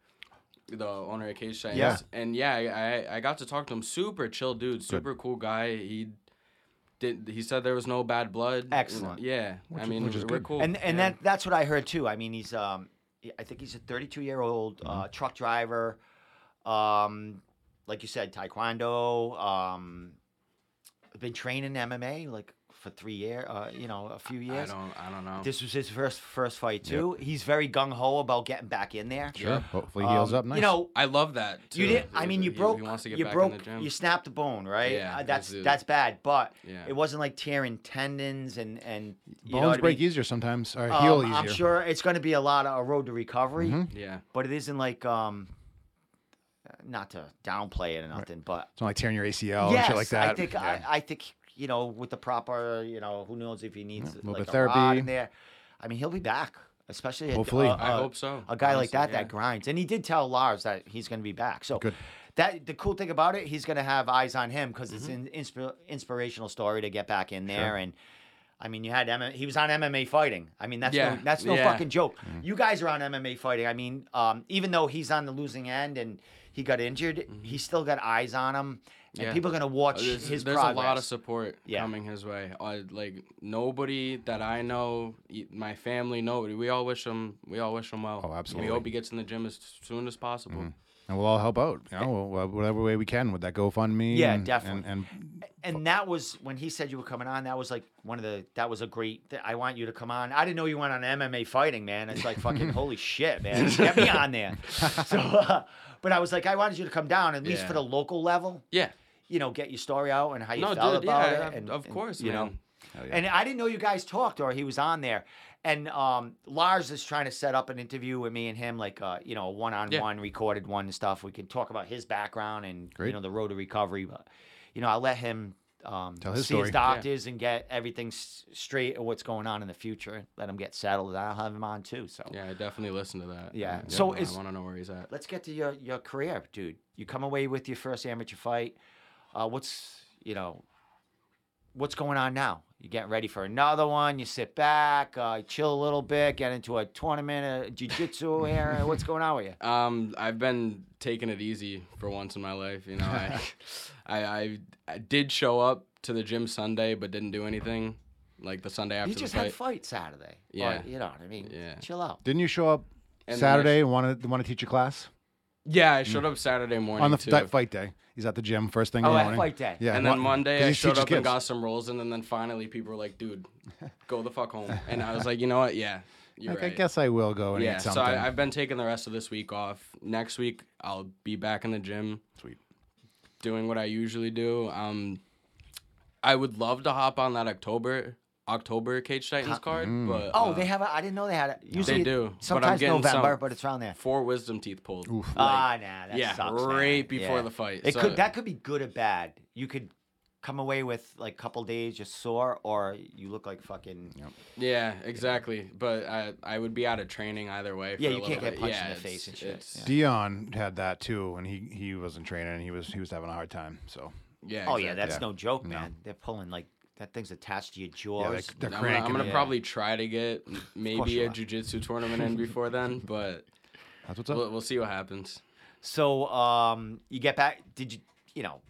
the owner of Cage Titans. Yeah. and yeah, I, I I got to talk to him. Super chill, dude. Super cool guy. He. Did, he said there was no bad blood. Excellent. Yeah, I mean, which is we're good. cool. and and yeah. that that's what I heard too. I mean, he's um, I think he's a 32 year old Mm-hmm. uh, truck driver. Um, like you said, taekwondo. Um, been training MMA like for three years. Uh, you know, a few years. I don't I don't know. This was his first first fight too. He's very gung ho about getting back in there. Sure. Yeah. Hopefully he heals Um, up nice. You know, I love that. Too. you did. I mean, you He- broke. He wants to get you back broke. in the gym. You snapped the bone, right? Yeah, Uh, it that's was- that's bad. But Yeah. it wasn't like tearing tendons and and you know bones what I break mean? easier sometimes, or Um, heal easier. I'm sure it's going to be a lot of a road to recovery, Mm-hmm. yeah. but it isn't like um, not to downplay it or nothing, but It's not like tearing your ACL yes, and shit like that. I think Yeah. I, I think you know with the proper you know who knows if he needs a little like bit a of rod therapy. in there. I mean, he'll be back, especially Hopefully. a- I a- hope so. a guy like that yeah. that grinds. And he did tell Lars that he's going to be back. So Good. that the cool thing about it, he's going to have eyes on him because it's Mm-hmm. an insp- inspirational story to get back in there. And I mean, you had M- he was on MMA fighting. I mean, that's Yeah, no, that's no yeah. fucking joke. You guys are on MMA fighting. I mean, um, even though he's on the losing end and he got injured, he's still got eyes on him. And Mm-hmm. Yeah. people are going to watch There's, his there's progress. a lot of support Yeah. coming his way. Uh, like nobody that I know, e- my family, nobody. We all wish him. We all wish him well. Oh, absolutely. We hope he gets in the gym as soon as possible. And we'll all help out. You know, we'll- whatever way we can with that GoFundMe. Yeah, and, definitely. And, and and that was when he said you were coming on. That was like one of the. That was a great. th- I want you to come on. I didn't know you went on MMA fighting, man. It's like fucking holy shit, man. Get me on there. So, uh, but I was like, I wanted you to come down at least Yeah. for the local level. Yeah. You know, get your story out and how you No, felt dude. about Yeah, it. And, of and, course, you know. Man. And I didn't know you guys talked or he was on there. And um, Lars is trying to set up an interview with me and him, like uh, you know, one on one recorded one and stuff. We can talk about his background and Great. you know the road to recovery. But you know, I'll let him um, Tell his see story. his doctors and get everything s- straight of what's going on in the future. Let him get settled. and I'll have him on too. So Yeah, I definitely listen to that. Yeah. I- So I, want to know where he's at. let's get to your your career, dude. You come away with your first amateur fight. Uh, what's you know, what's going on now? You getting ready for another one? You sit back, uh, chill a little bit, get into a tournament of jiu-jitsu here. What's going on with you? Um, I've been taking it easy for once in my life. You know, I, I, I, I did show up to the gym Sunday, but didn't do anything. Like the Sunday after You just the fight. had fight Saturday. Yeah. Or, you know what I mean? Yeah. Chill out. didn't you show up And the Saturday and want to want to teach a class Yeah, I showed up Saturday morning on the too. that fight day? He's at the gym first thing in Oh, the at morning. fight day. Yeah, and then one- Monday 'cause I he showed teaches up and kids. got some rolls, and then, then finally people were like, "Dude, go the fuck home." And I was like, "You know what? Yeah, you're Like, right." I guess I will go and yeah. eat So something. I, I've been taking the rest of this week off. Next week I'll be back in the gym. Sweet. Doing what I usually do. Um, I would love to hop on that October October Cage Titans card, but Oh, uh, they have. A, I didn't know they had it. Usually, they do, but I'm Sometimes getting November, some- but it's around there. four wisdom teeth pulled. Oof. Ah, nah, that yeah, sucks, right man. before Yeah. the fight. It So- could that could be good or bad. You could come away with like a couple days just sore, or you look like fucking. Yeah, exactly. But I I would be out of training either way. For Yeah, a you little can't get bit. punched yeah, in the it's- face and shit. it's- Yeah. Dion had that too, and he he wasn't training. and He was he was having a hard time. So yeah Oh yeah, exactly. that's Yeah. no joke, No. man. They're pulling like that thing's attached to your yeah, jaws. they, they're I'm gonna. I'm gonna Yeah. probably try to get maybe a are. jujitsu tournament in before then, but That's what's up. we'll, we'll see what happens. So um, you get back. Did you? You know,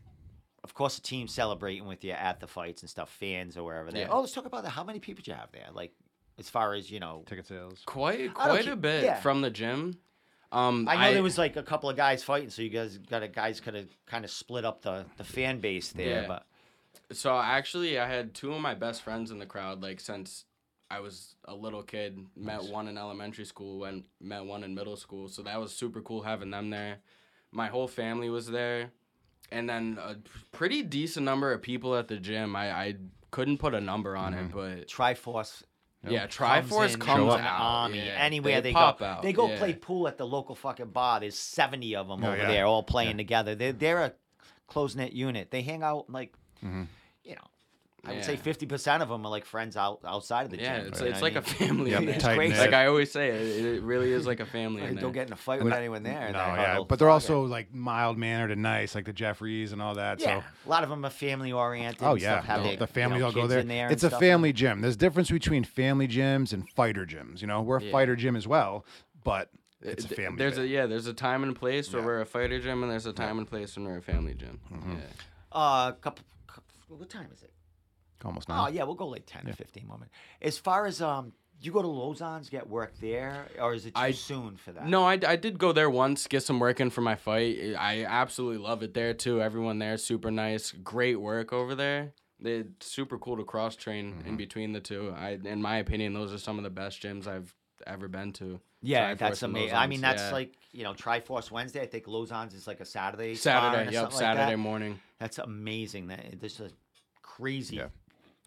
of course, the team celebrating with you at the fights and stuff, fans or wherever they. Yeah. Oh, let's talk about that. How many people do you have there? Like, as far as you know, Ticket sales. Quite quite ca- a bit yeah. from the gym. Um, I know there was like a couple of guys fighting, so you guys got a guys could have kind of split up the the fan base there. Yeah. But So actually, I had two of my best friends in the crowd, like since I was a little kid. Met one in elementary school and met one in middle school. So that was super cool having them there. My whole family was there, and then a pretty decent number of people at the gym. I, I couldn't put a number on it, mm-hmm. but Triforce. yeah, comes Triforce in, comes shows out. army yeah. anywhere they, pop go. out. They go yeah. play pool at the local fucking bar. There's 70 of them Oh, over yeah. there, all playing together. They're they're a close knit unit. They hang out like, you know, I would say Yeah. 50 percent of them are like friends out outside of the Yeah, gym. it's, you know it's what I like a mean? family. Yeah, in there. it's tight crazy. knit. Like I always say, it, it really is like a family. in Like, don't there. get in a fight with anyone there. in No, that yeah, huddle. but they're Fuck also it. like mild mannered and nice, like the Jeffries and all that. yeah. So A lot of them are family oriented. Oh yeah, stuff, have the- their, the families you know, all go kids there. in there it's and a stuff. family gym. There's difference between family gyms and fighter gyms. You know, we're a Yeah. fighter gym as well, but it's a Th- family. There's bit. a yeah. There's a time and place where Yeah. we're a fighter gym, and there's a time and place when we're a family gym. Mm-hmm. Yeah. Uh, couple, couple. What time is it? almost Oh nine. yeah, we'll go like 10 or 15 moment. As far as um, you go to Lauzon's get work there, or is it too I- soon for that? No, I, I did go there once, get some work in for my fight. I absolutely love it there too. Everyone there, super nice, great work over there. It's super cool to cross train Mm-hmm. in between the two. I, in my opinion, those are some of the best gyms I've ever been to. Yeah, Triforce that's amazing. I mean, that's yeah. like you know, Triforce Wednesday. I think Lauzon's is like a Saturday. Saturday. Yep, something Saturday Like that. morning. That's amazing. That this is crazy. Yeah.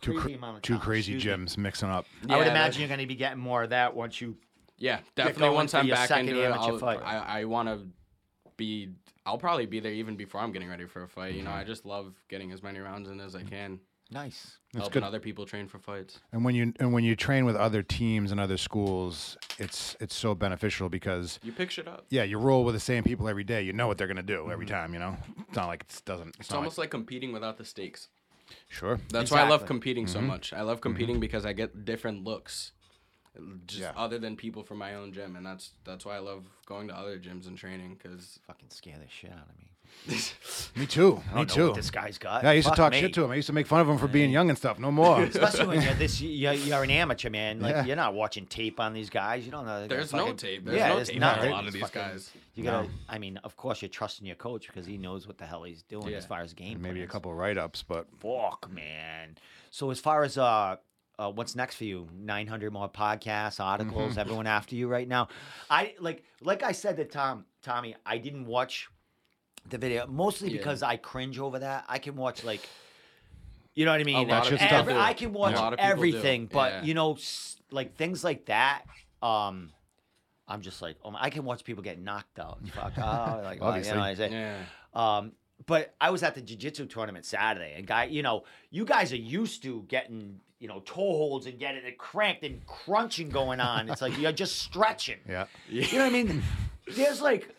Two, crazy cra- two crazy Excuse me. gyms mixing up. I would imagine that- you're going to be getting more of that once you. Yeah, definitely. Once for I'm back second into it, I'll, fight. I I want to be. I'll probably be there even before I'm getting ready for a fight. You know, Mm-hmm. I just love getting as many rounds in as I can, Nice. That's helping good. other people train for fights. And when you and when you train with other teams and other schools, it's it's so beneficial because You pick shit up. yeah, you roll with the same people every day. You know what they're gonna do Mm-hmm. every time. You know, it's not like it doesn't. It's, It's almost like competing without the stakes. sure. That's why I love Exactly. competing so much. I love competing because I get different looks, just Yeah. other than people from my own gym, and that's that's why I love going to other gyms and training. Because Fucking scare the shit out of me. Me too. I Me don't know too. what this guy's got. Yeah, I used to talk me. shit to him. I used to make fun of him for being young and stuff. No more. Especially when you're this, you're, you're an amateur man. Like Yeah. you're not watching tape on these guys. You don't know. they're there's no fucking- tape. There's yeah, no there's tape not. on a lot of these Fucking- guys. You gotta. I mean, of course, you're trusting your coach because he knows what the hell he's doing Yeah. as far as game. Maybe a plans. couple write ups, but Fuck, man. So as far as uh, uh, what's next for you? Nine hundred more podcasts, articles, Mm-hmm. everyone after you right now. I like, like I said to Tom, Tommy, I didn't watch the video mostly Yeah. because I cringe over that. I can watch like, you know what I mean? lot of people Every- do. I can watch A lot of people do. everything, but Yeah. you know, like things like that. Um, I'm just like, oh, my- I can watch people get knocked out. Fuck, oh, like, well, you know, Obviously. I say, Yeah. um, but I was at the jiu-jitsu tournament Saturday, and guy, you know, you guys are used to getting, you know, toe holds and getting it cranked and crunching going on. It's like you're just stretching. yeah. You know what I mean? There's like s-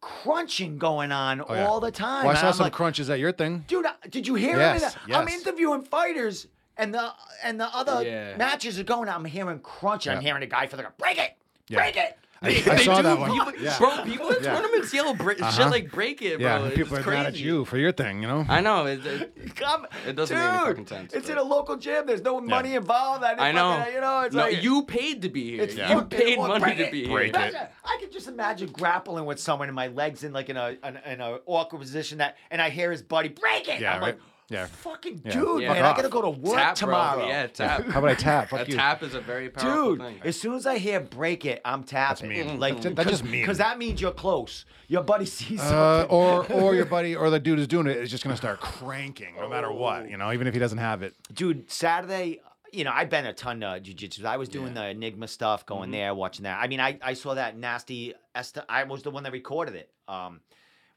crunching going on Oh, yeah. all the time. Well, I saw I'm some like, crunches at your thing. dude, uh, did you hear Yes, him? I'm interviewing fighters, and the and the other Yeah. matches are going. I'm hearing crunching. I'm hearing a guy for the break it, Yeah. break it. I, I They saw do, that one. People, yeah. Bro, people at Yeah. tournaments yell br- shit Uh-huh. like break it, bro. yeah, It's people are mad at crazy. you for your thing, you know? I know. It, it, Come, It doesn't dude, make any fucking sense, It's but- in a local gym. There's no money involved. I, I know. fucking- you know, it's no, like you paid to be here. It's You paid money break to it, be here. break it. Imagine- I could just imagine grappling with someone and my legs in like in a in, in a awkward position that, and I hear his buddy break it. Yeah, I'm right. like, Yeah. Fucking Yeah. dude, Yeah. man, Fuck I gotta off. go to work tap, bro. tomorrow. Yeah, tap. How about I tap? a you. tap is a very powerful Dude, thing. as soon as I hear break it, I'm tapping. mean. Like That's- that's just mean. Because that means you're close. Your buddy sees Uh, something. or or your buddy or the dude who's doing it is just gonna start cranking no matter what, you know, even if he doesn't have it. Dude, Saturday, you know, I've been a ton of jujitsu. I was doing the Enigma stuff, going Mm-hmm. there, watching that. I mean, I, I saw that nasty. Est- I was the one that recorded it. Um,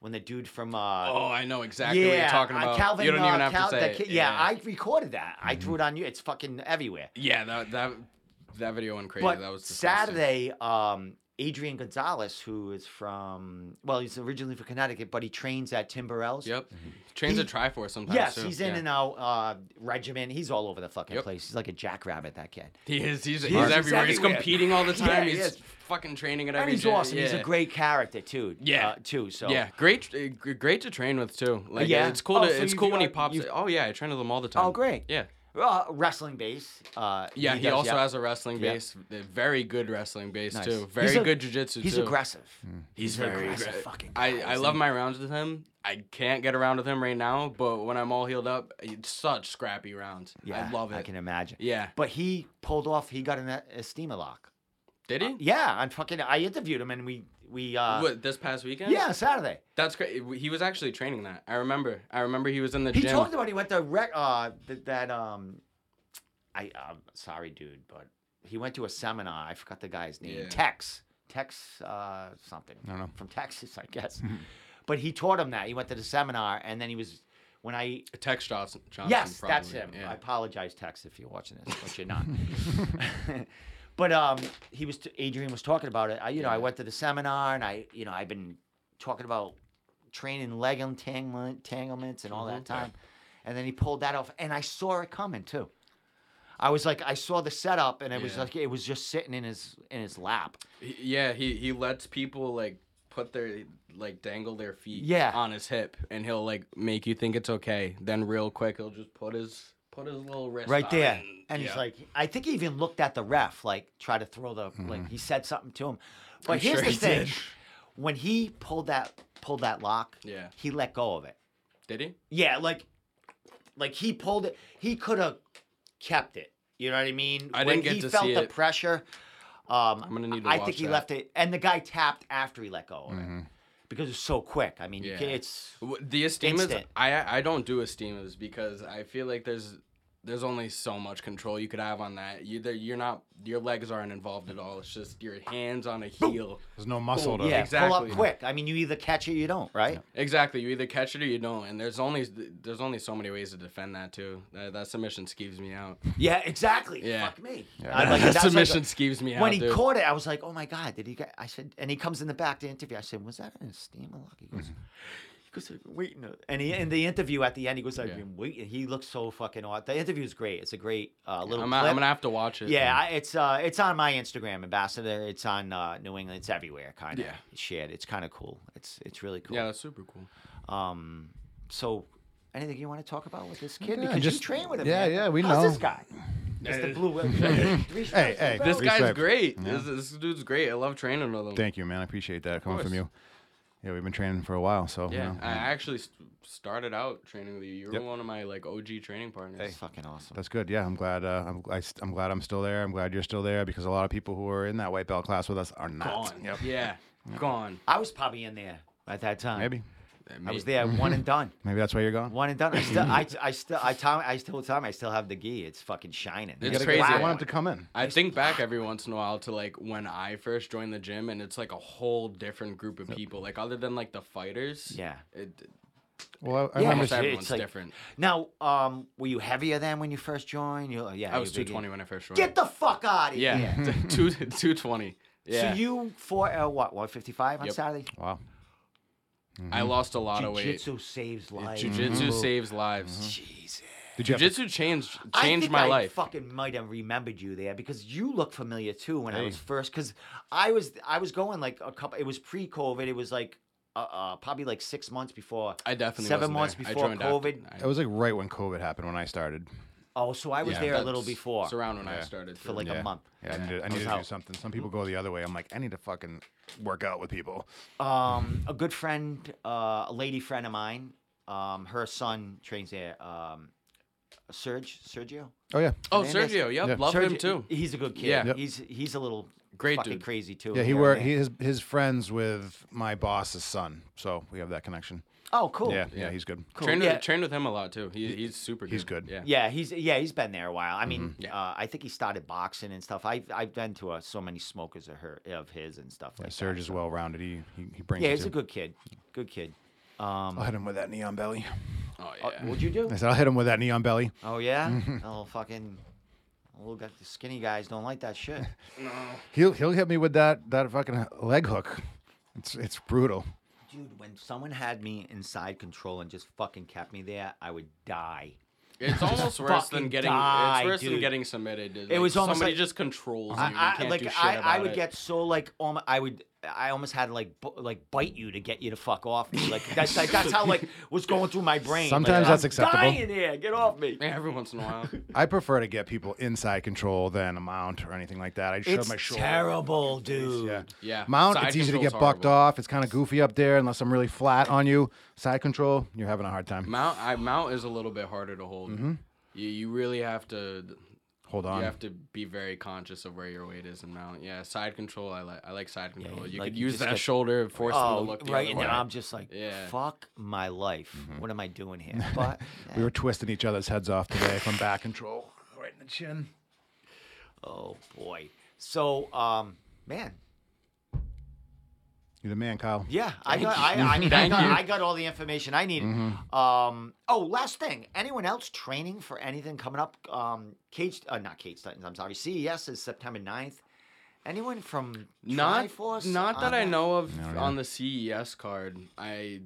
when the dude from uh, oh, I know exactly yeah, what you're talking uh, about. Calvin, you don't even uh, have Cal- to say kid- yeah, I recorded that. I threw it on you. It's fucking everywhere. yeah, that that that video went crazy. But that was disgusting. Saturday, um, Adrian Gonzalez, who is from well, he's originally from Connecticut, but he trains at Tim Burrell's. Yep, trains He- a Triforce sometimes. Yes, too. he's in yeah. and out uh, regiment. He's all over the fucking Yep. place. He's like a jackrabbit, that kid. He is. He's, he's, he's everywhere. He's competing all the time. he he's is. fucking training at And every he's gym. awesome. He's a great character too. Yeah. uh, too. So Yeah, great, uh, great to train with too. Like, yeah? it's cool. Oh, to, so it's cool when he pops. you've- Oh yeah, I train with him all the time. Oh, great. Yeah, Uh, wrestling base. Uh, yeah. He, does- also yeah. has a wrestling base. a Very good wrestling base Nice. too. Very a- good jujitsu He's too. aggressive. He's He's very aggressive aggressive. fucking I, guy, I isn't love my rounds with him. I can't get around with him right now, but when I'm all healed up, it's such scrappy rounds. Yeah, I love it. I can imagine. Yeah. But he pulled off. He got an Estima lock. Did he? Yeah, on fucking. I interviewed him and we we. uh what this past weekend? Yeah, Saturday. That's great. He was actually training that. I remember. I remember he was in the He gym. talked about he went to rec. Uh, th- that um. I I'm sorry, dude, but he went to a seminar. I forgot the guy's name. Yeah. Tex. Tex. Uh, something. I don't know. From Texas, I guess. but he taught him that. He went to the seminar, and then he was when I Tex Johnson. Johnson yes, probably. that's him. Yeah. I apologize, Tex, if you're watching this, but you're not. but um, he was Adrian was talking about it. I, you know, I went to the seminar, and I, you know, I've been talking about training leg entanglement, entanglements and all that Mm-hmm. time, and then he pulled that off, and I saw it coming too. I was like, I saw the setup, and it was Yeah. like it was just sitting in his in his lap. He- yeah, he he lets people like put their like dangle their feet Yeah. on his hip, and he'll like make you think it's okay. Then real quick, he'll just put his put his little wrist right on there. it And he's yeah. like, I think he even looked at the ref, like try to throw the like he said something to him. But I'm here's sure the he thing: did. when he pulled that pulled that lock, Yeah. he let go of it. Did he? Yeah, like like he pulled it. He could have kept it. You know what I mean? I when didn't get he to felt see the it. pressure. Um, I'm gonna need to I watch think he that. left it, and the guy tapped after he let go of it because it's so quick. I mean, you can, it's The Estimas, Instant. I I don't do Estimas because I feel like there's there's only so much control you could have on that. You you're not your legs aren't involved at all. It's just your hands on a heel. There's no muscle to yeah, pull up exactly. quick. I mean, you either catch it or you don't, right? Exactly. You either catch it or you don't. And there's only there's only so many ways to defend that too. That, that submission skeeves me out. Yeah, exactly. Yeah. Fuck me. Yeah. I'd like- that that was like submission skeeves me out. when he dude. caught it, I was like, "Oh my god, did he get?" I said, and he comes in the back to interview. I said, "Was that an Estima lock?" He goes, "He goes, I've been waiting." And he in the interview at the end, he goes, "I've Yeah. been waiting." He looks so fucking odd. The interview is great. It's a great uh, little I'm, clip. I'm gonna have to watch it. yeah, I- it's uh, it's on my Instagram, Ambassador. It's on uh, New England. It's everywhere, kind of. Yeah. shared. It's kind of cool. It's it's really cool. Yeah, that's super cool. Um, so. Anything you want to talk about with this kid? Yeah, because just- you train with him. yeah, man. yeah, we How's know. this guy? Mr. Blue. Hey, hey, This guy's great. Yeah. This, this dude's great. I love training with him. Thank you, man. I appreciate that coming from you. Yeah, we've been training for a while, so you Yeah, know, I actually st- started out training with you. You were Yep. one of my like OG training partners. That's fucking awesome. that's good. Yeah, I'm glad. Uh, I'm I, am glad I'm still there. I'm glad you're still there because a lot of people who are in that white belt class with us are not. Gone. Yep. Yeah, gone. I was probably in there at that time. Maybe. I was there, one and done. Maybe that's why you're gone. One and done. I still, I, I still, I, Tom, I still tell him I still have the gi. It's fucking shining. It's Gotta- crazy. I want him to come in. I think back every once in a while to like when I first joined the gym, and it's like a whole different group of people. Like other than like the fighters. Yeah. It, Well, I, Yeah, I remember. almost it's- everyone's like- different. Now, um, were you heavier than when you first joined? You, yeah, I was 220 when I first joined. Get the fuck out of here! yeah, two 220. Yeah. So you fought uh, what 155 on Yep. Saturday? Wow. I lost a lot of weight. Jiu-jitsu saves lives. Mm-hmm. Jiu-jitsu saves lives. Jesus. Did you Jiu-jitsu changed I changed think my I life. I fucking might have remembered you there because you look familiar too when I was first. Because I was I was going like a couple. It was pre-COVID. It was like uh, uh probably like six months before. I definitely seven wasn't months there. I before joined after- COVID. I- It was like right when COVID happened when I started. Oh, so I was yeah, there a little that's- before It's around when I Yeah. started. for too. like Yeah. a month. Yeah, I needed, I I needed was to do out. something. Some people go the other way. I'm like, I need to fucking work out with people. Um, a good friend, uh, a lady friend of mine, Um, her son trains there. Um, Serge, Sergio. Oh yeah. Oh, Hernandez? Sergio. Yep. Yeah. Love him Sergio- too. He's a good kid. Yeah. Yep. He's he's a little Great fucking dude. crazy too. Yeah, he here were he his his friends with my boss's son, so we have that connection. Oh, cool. Yeah, yeah, Yeah. he's good. Cool. Trained yeah. with, trained with him a lot too. He, he's super good. He's good. Yeah. Yeah, he's yeah he's been there a while. I mean, Mm-hmm. Yeah. uh, I think he started boxing and stuff. I've I've been to uh, so many smokers of her of his and stuff Yeah, like Serge that. is so- well rounded. He, he he brings. Yeah, he's too. a good kid. Good kid. Um, I'll hit him with that knee on belly. Oh uh, yeah. what'd you do? I said I'll hit him with that knee on belly. Oh yeah. Mm-hmm. Oh fucking. Little got the skinny guys don't like that shit. no. He'll he'll hit me with that that fucking leg hook. It's it's brutal. Dude, when someone had me inside control and just fucking kept me there, I would die. It's almost worse than getting. die, it's worse than getting submitted. It was almost somebody like- just controls you. you I, I can't like I, I would it. get so like almo- I would I almost had to like bu- like bite you to get you to fuck off me. Like that's like, that's how like was going through my brain. Sometimes like, that's I'm acceptable. Dying here, get off me. Yeah, every once in a while. I prefer to get people inside control than a mount or anything like that. I shove It's my shoulder. terrible, dude. Yeah. Yeah. Mount, Side it's easy to get bucked horrible. off. It's kind of goofy up there unless I'm really flat on you. Side control, you're having a hard time. Mount, I, mount is a little bit harder to hold. Mm-hmm. You you really have to. Hold on. You have to be very conscious of where your weight is in mount. Yeah, side control. I like. I like side control. you like could you use that get- shoulder, force them Oh, to look the right, and way. then I'm just like, Yeah. fuck my life. Mm-hmm. What am I doing here? But we were twisting each other's heads off today from back control. Right in the chin. oh boy. So, um, man, You're the man, Kyle. Yeah, I got. I, I mean, I got. I got all the information I needed. Mm-hmm. Um. Oh, last thing. Anyone else training for anything coming up? Um. Cage. Uh, not Cage Titans. I'm sorry. CES is September 9th. Anyone from Not, Triforce? not that on I know of No, on the CES card. I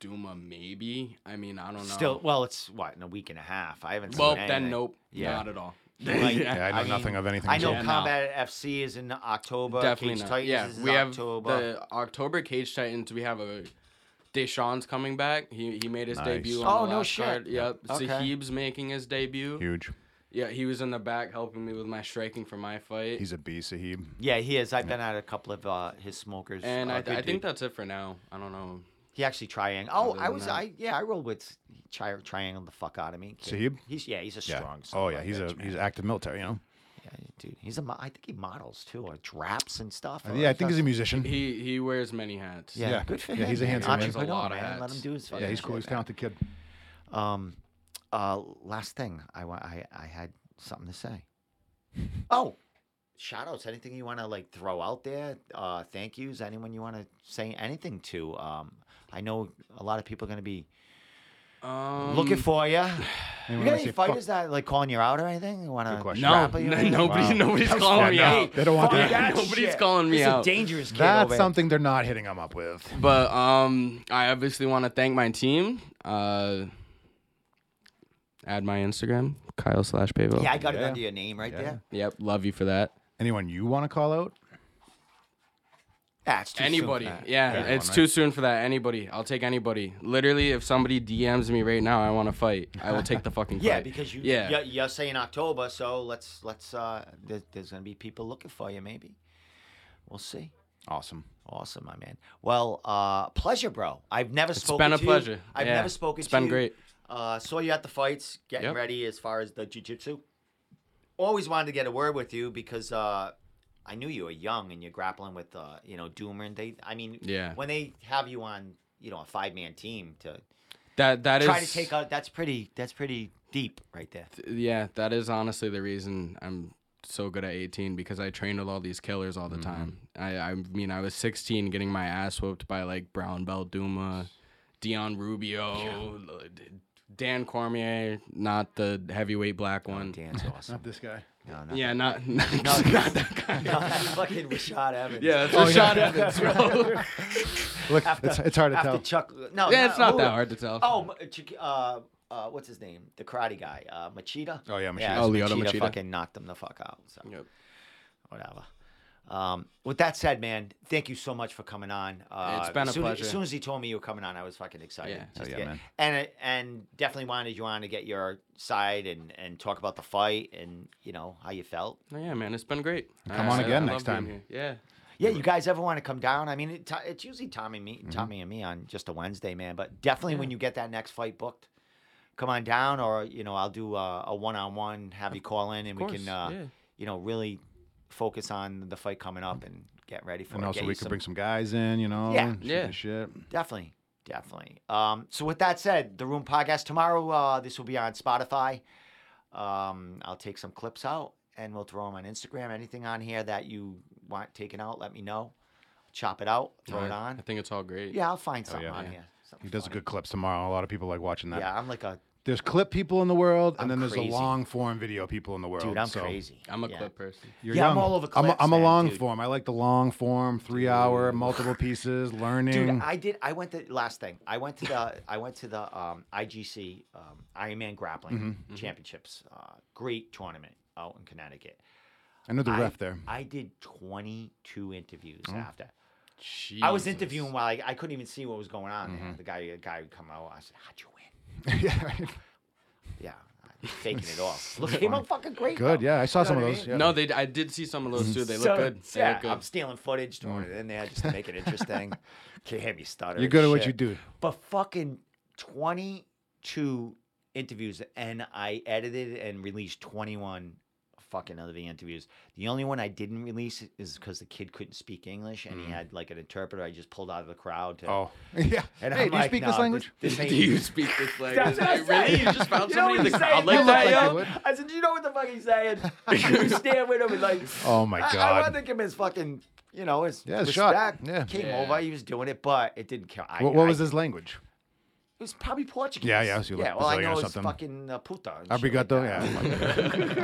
Duma maybe. I mean, I don't know. Still, well, it's what in a week and a half. I haven't. well, seen then nope. Yeah. Not at all. Like, Yeah, I know I mean, nothing of anything. I know Yeah, no. Combat FC is in October. Definitely Cage not. Titans yeah, is we have October. the October Cage Titans. We have a Deshaun's coming back. He he made his Nice. debut on Oh, the no last shit. card. Yep. Okay. Sahib's making his debut. Huge. Yeah, he was in the back helping me with my striking for my fight. He's a beast, Sahib. yeah, he is. I've been at a couple of uh, his smokers. and uh, I, good I think that's it for now. I don't know. He actually triangle. Oh, I was. that. I yeah. I rolled with tri- triangle the fuck out of me. Kid. Sahib? He's yeah. He's a Yeah. strong. son Oh of yeah, he's a man. he's active military. You know. yeah, dude. He's a. mo- I think he models too, or draps and stuff. or yeah, I think he's a musician. He he wears many hats. Yeah, yeah. good for Yeah, him. he's a man. handsome man. entrepreneur, Wears a lot of man. Let him do his. yeah, he's cool. He's a man. talented kid. Um, uh, last thing, I wa- I I had something to say. Oh, shout outs. Anything you want to like throw out there? Uh, thank yous. Anyone you want to say anything to? Um, I know a lot of people are gonna be Um, looking for you. You got any say fighters that like calling you out or anything? You want to? question. No, grapple you? n- nobody, Wow. nobody's That's calling me out. They don't want Fuck that. that Nobody's shit. calling me This is out. a dangerous kid That's over something they're not hitting them up with. But um, I obviously want to thank my team. Uh, add my Instagram, Kyle slash Pavao. Yeah, I got it under your name right Yeah. there. Yep, love you for that. Anyone you want to call out? Ah, it's too soon for Anybody. that. Yeah, Anyone, it's right? too soon for that. Anybody. I'll take anybody. Literally, if somebody DMs me right now, I want to fight. I will take the fucking Yeah, because you Yeah. you're, you're saying October, so let's let's uh there, there's gonna be people looking for you maybe. We'll see. Awesome. Awesome, my man. Well, uh pleasure, bro. I've never It's spoken been a to you. pleasure. I've Yeah, never spoken It's to been you. great. Uh saw you at the fights, getting Yep. ready as far as the jiu-jitsu. Always wanted to get a word with you because uh I knew you were young and you're grappling with uh, you know, Duma and they I mean Yeah. when they have you on, you know, a five man team to That that is try to take out that's pretty that's pretty deep right there. yeah, that is honestly the reason I'm so good at 18 because I trained with all these killers all the Mm-hmm. time. I I mean I was 16 getting my ass whooped by like Brown Belt Duma, Dion Rubio, Dan Cormier, not the heavyweight black one. Dan's awesome. Not this guy. No, not Yeah, not not, No, not that guy. No, that's fucking Rashad Evans. Yeah, that's Oh, Rashad yeah. Evans, bro. Look, After- it's, it's hard to After tell. Chuck, no, yeah, it's not who- that hard to tell. Oh, uh, uh, what's his name? The karate guy, uh, Machida. Oh yeah, Yeah, Machida. Oh, so Lyoto Machida Machida. fucking knocked him the fuck out. So Yep. whatever. Um, with that said, man, thank you so much for coming on. Uh, It's been a soon, pleasure. As soon as he told me you were coming on, I was fucking excited. Yeah. just Hell yeah, get- man. And and definitely wanted you on to get your side and and talk about the fight and you know how you felt. Oh, yeah, man, it's been great. Come I- on I- again I next time. Yeah. Yeah, you guys ever want to come down? I mean, it, it's usually Tommy me, Mm-hmm. Tommy and me on just a Wednesday, man. But definitely when you get that next fight booked, come on down, or you know, I'll do a, a one-on-one, have you call in, and Of we can, uh, yeah. you know, really focus on the fight coming up and get ready for And it. also get we you could some- bring some guys in, you know. Yeah. shoot Yeah. Shit. Definitely, definitely. Um, so with that said, the Room Podcast tomorrow. Uh, this will be on Spotify. Um, I'll take some clips out and we'll throw them on Instagram. Anything on here that you want taken out, let me know. Chop it out, throw it on. I think it's all great. Yeah, I'll find something yeah. on Yeah. here. something He does a good clips tomorrow. A lot of people like watching that. Yeah, I'm like a There's clip people in the world, I'm and then there's crazy. the long form video people in the world. dude. I'm so crazy. I'm a yeah. clip person. You're Yeah, I'm all over I'm a, clips, I'm a man, long dude. form. I like the long form, three hour, multiple pieces, learning. Dude, I did. I went to last thing. I went to the. I went to the um, IGC um, Ironman Grappling Mm-hmm. Championships. Uh, great tournament out in Connecticut. I know the I, ref there. I did 22 interviews Oh. after. I was interviewing while I, I couldn't even see what was going on. Mm-hmm. The guy, the guy would come out. I said, "How'd you win?" yeah, Yeah, I'm faking it off. Look, came out fucking great. good. though. Yeah, I saw You know some of what I those. mean? Yeah. No, they. I did see some of those mhm. too. They look So, good. They yeah, look good. I'm stealing footage, throwing mm. it in there just to make it interesting. Can't hear me stutter. You're and good at what shit. you do. But fucking 22 interviews, and I edited and released 21 fucking other interviews. The only one I didn't release is because the kid couldn't speak English and he had like an interpreter I just pulled out of the crowd to. Mm. Oh, yeah. And hey, I'm do you like, speak "No, this language? This, ain't Do you speak this language? That's what I Like, really? said. You just found You know somebody in what the he's crowd saying? like You that, look like yo? you would. I said, you know what the fuck he's saying? you stand with him and like, Oh my I, I god. wanted to give him his fucking, you know, his Yeah, his shot. respect. Yeah. Came Yeah. over, he was doing it, but it didn't count. I, what, what I- was his language? It was probably Portuguese. Yeah, yeah, so you look yeah, well, I Brazilian or know it's something. fucking uh, puta. and shit like that.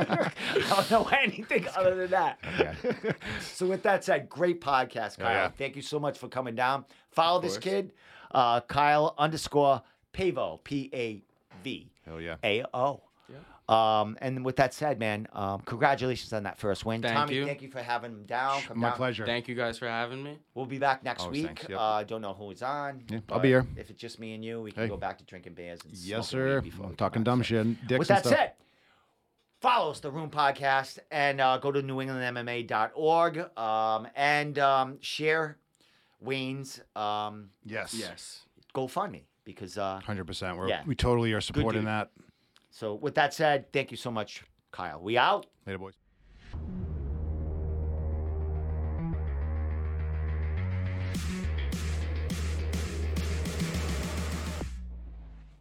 Yeah. I don't know anything other than that. Okay. so with that said, great podcast, Kyle. yeah. Thank you so much for coming down. Follow this course. kid, uh, Kyle underscore Pavao, P A V Hell yeah. A O. Um, and with that said, man, um, congratulations on that first win. Thank Tommy, you. thank you for having him down. Come My down. pleasure. Thank you guys for having me. We'll be back next Always week. thanks, yep. uh, I don't know who's on. Yeah, I'll but be here. If it's just me and you, we can Hey. go back to drinking beers and Yes, smoking weed sir. before I'm come talking back. dumb So- shit. Dicks With and that stuff. said, follow us, the Room Podcast, and uh, go to newenglandmma.org um, and um, share Wayne's um, Yes. Yes. GoFundMe because. Uh, Hundred percent. We're Yeah. we totally are supporting dude. that. So with that said, thank you so much, Kyle. We out. Later, boys.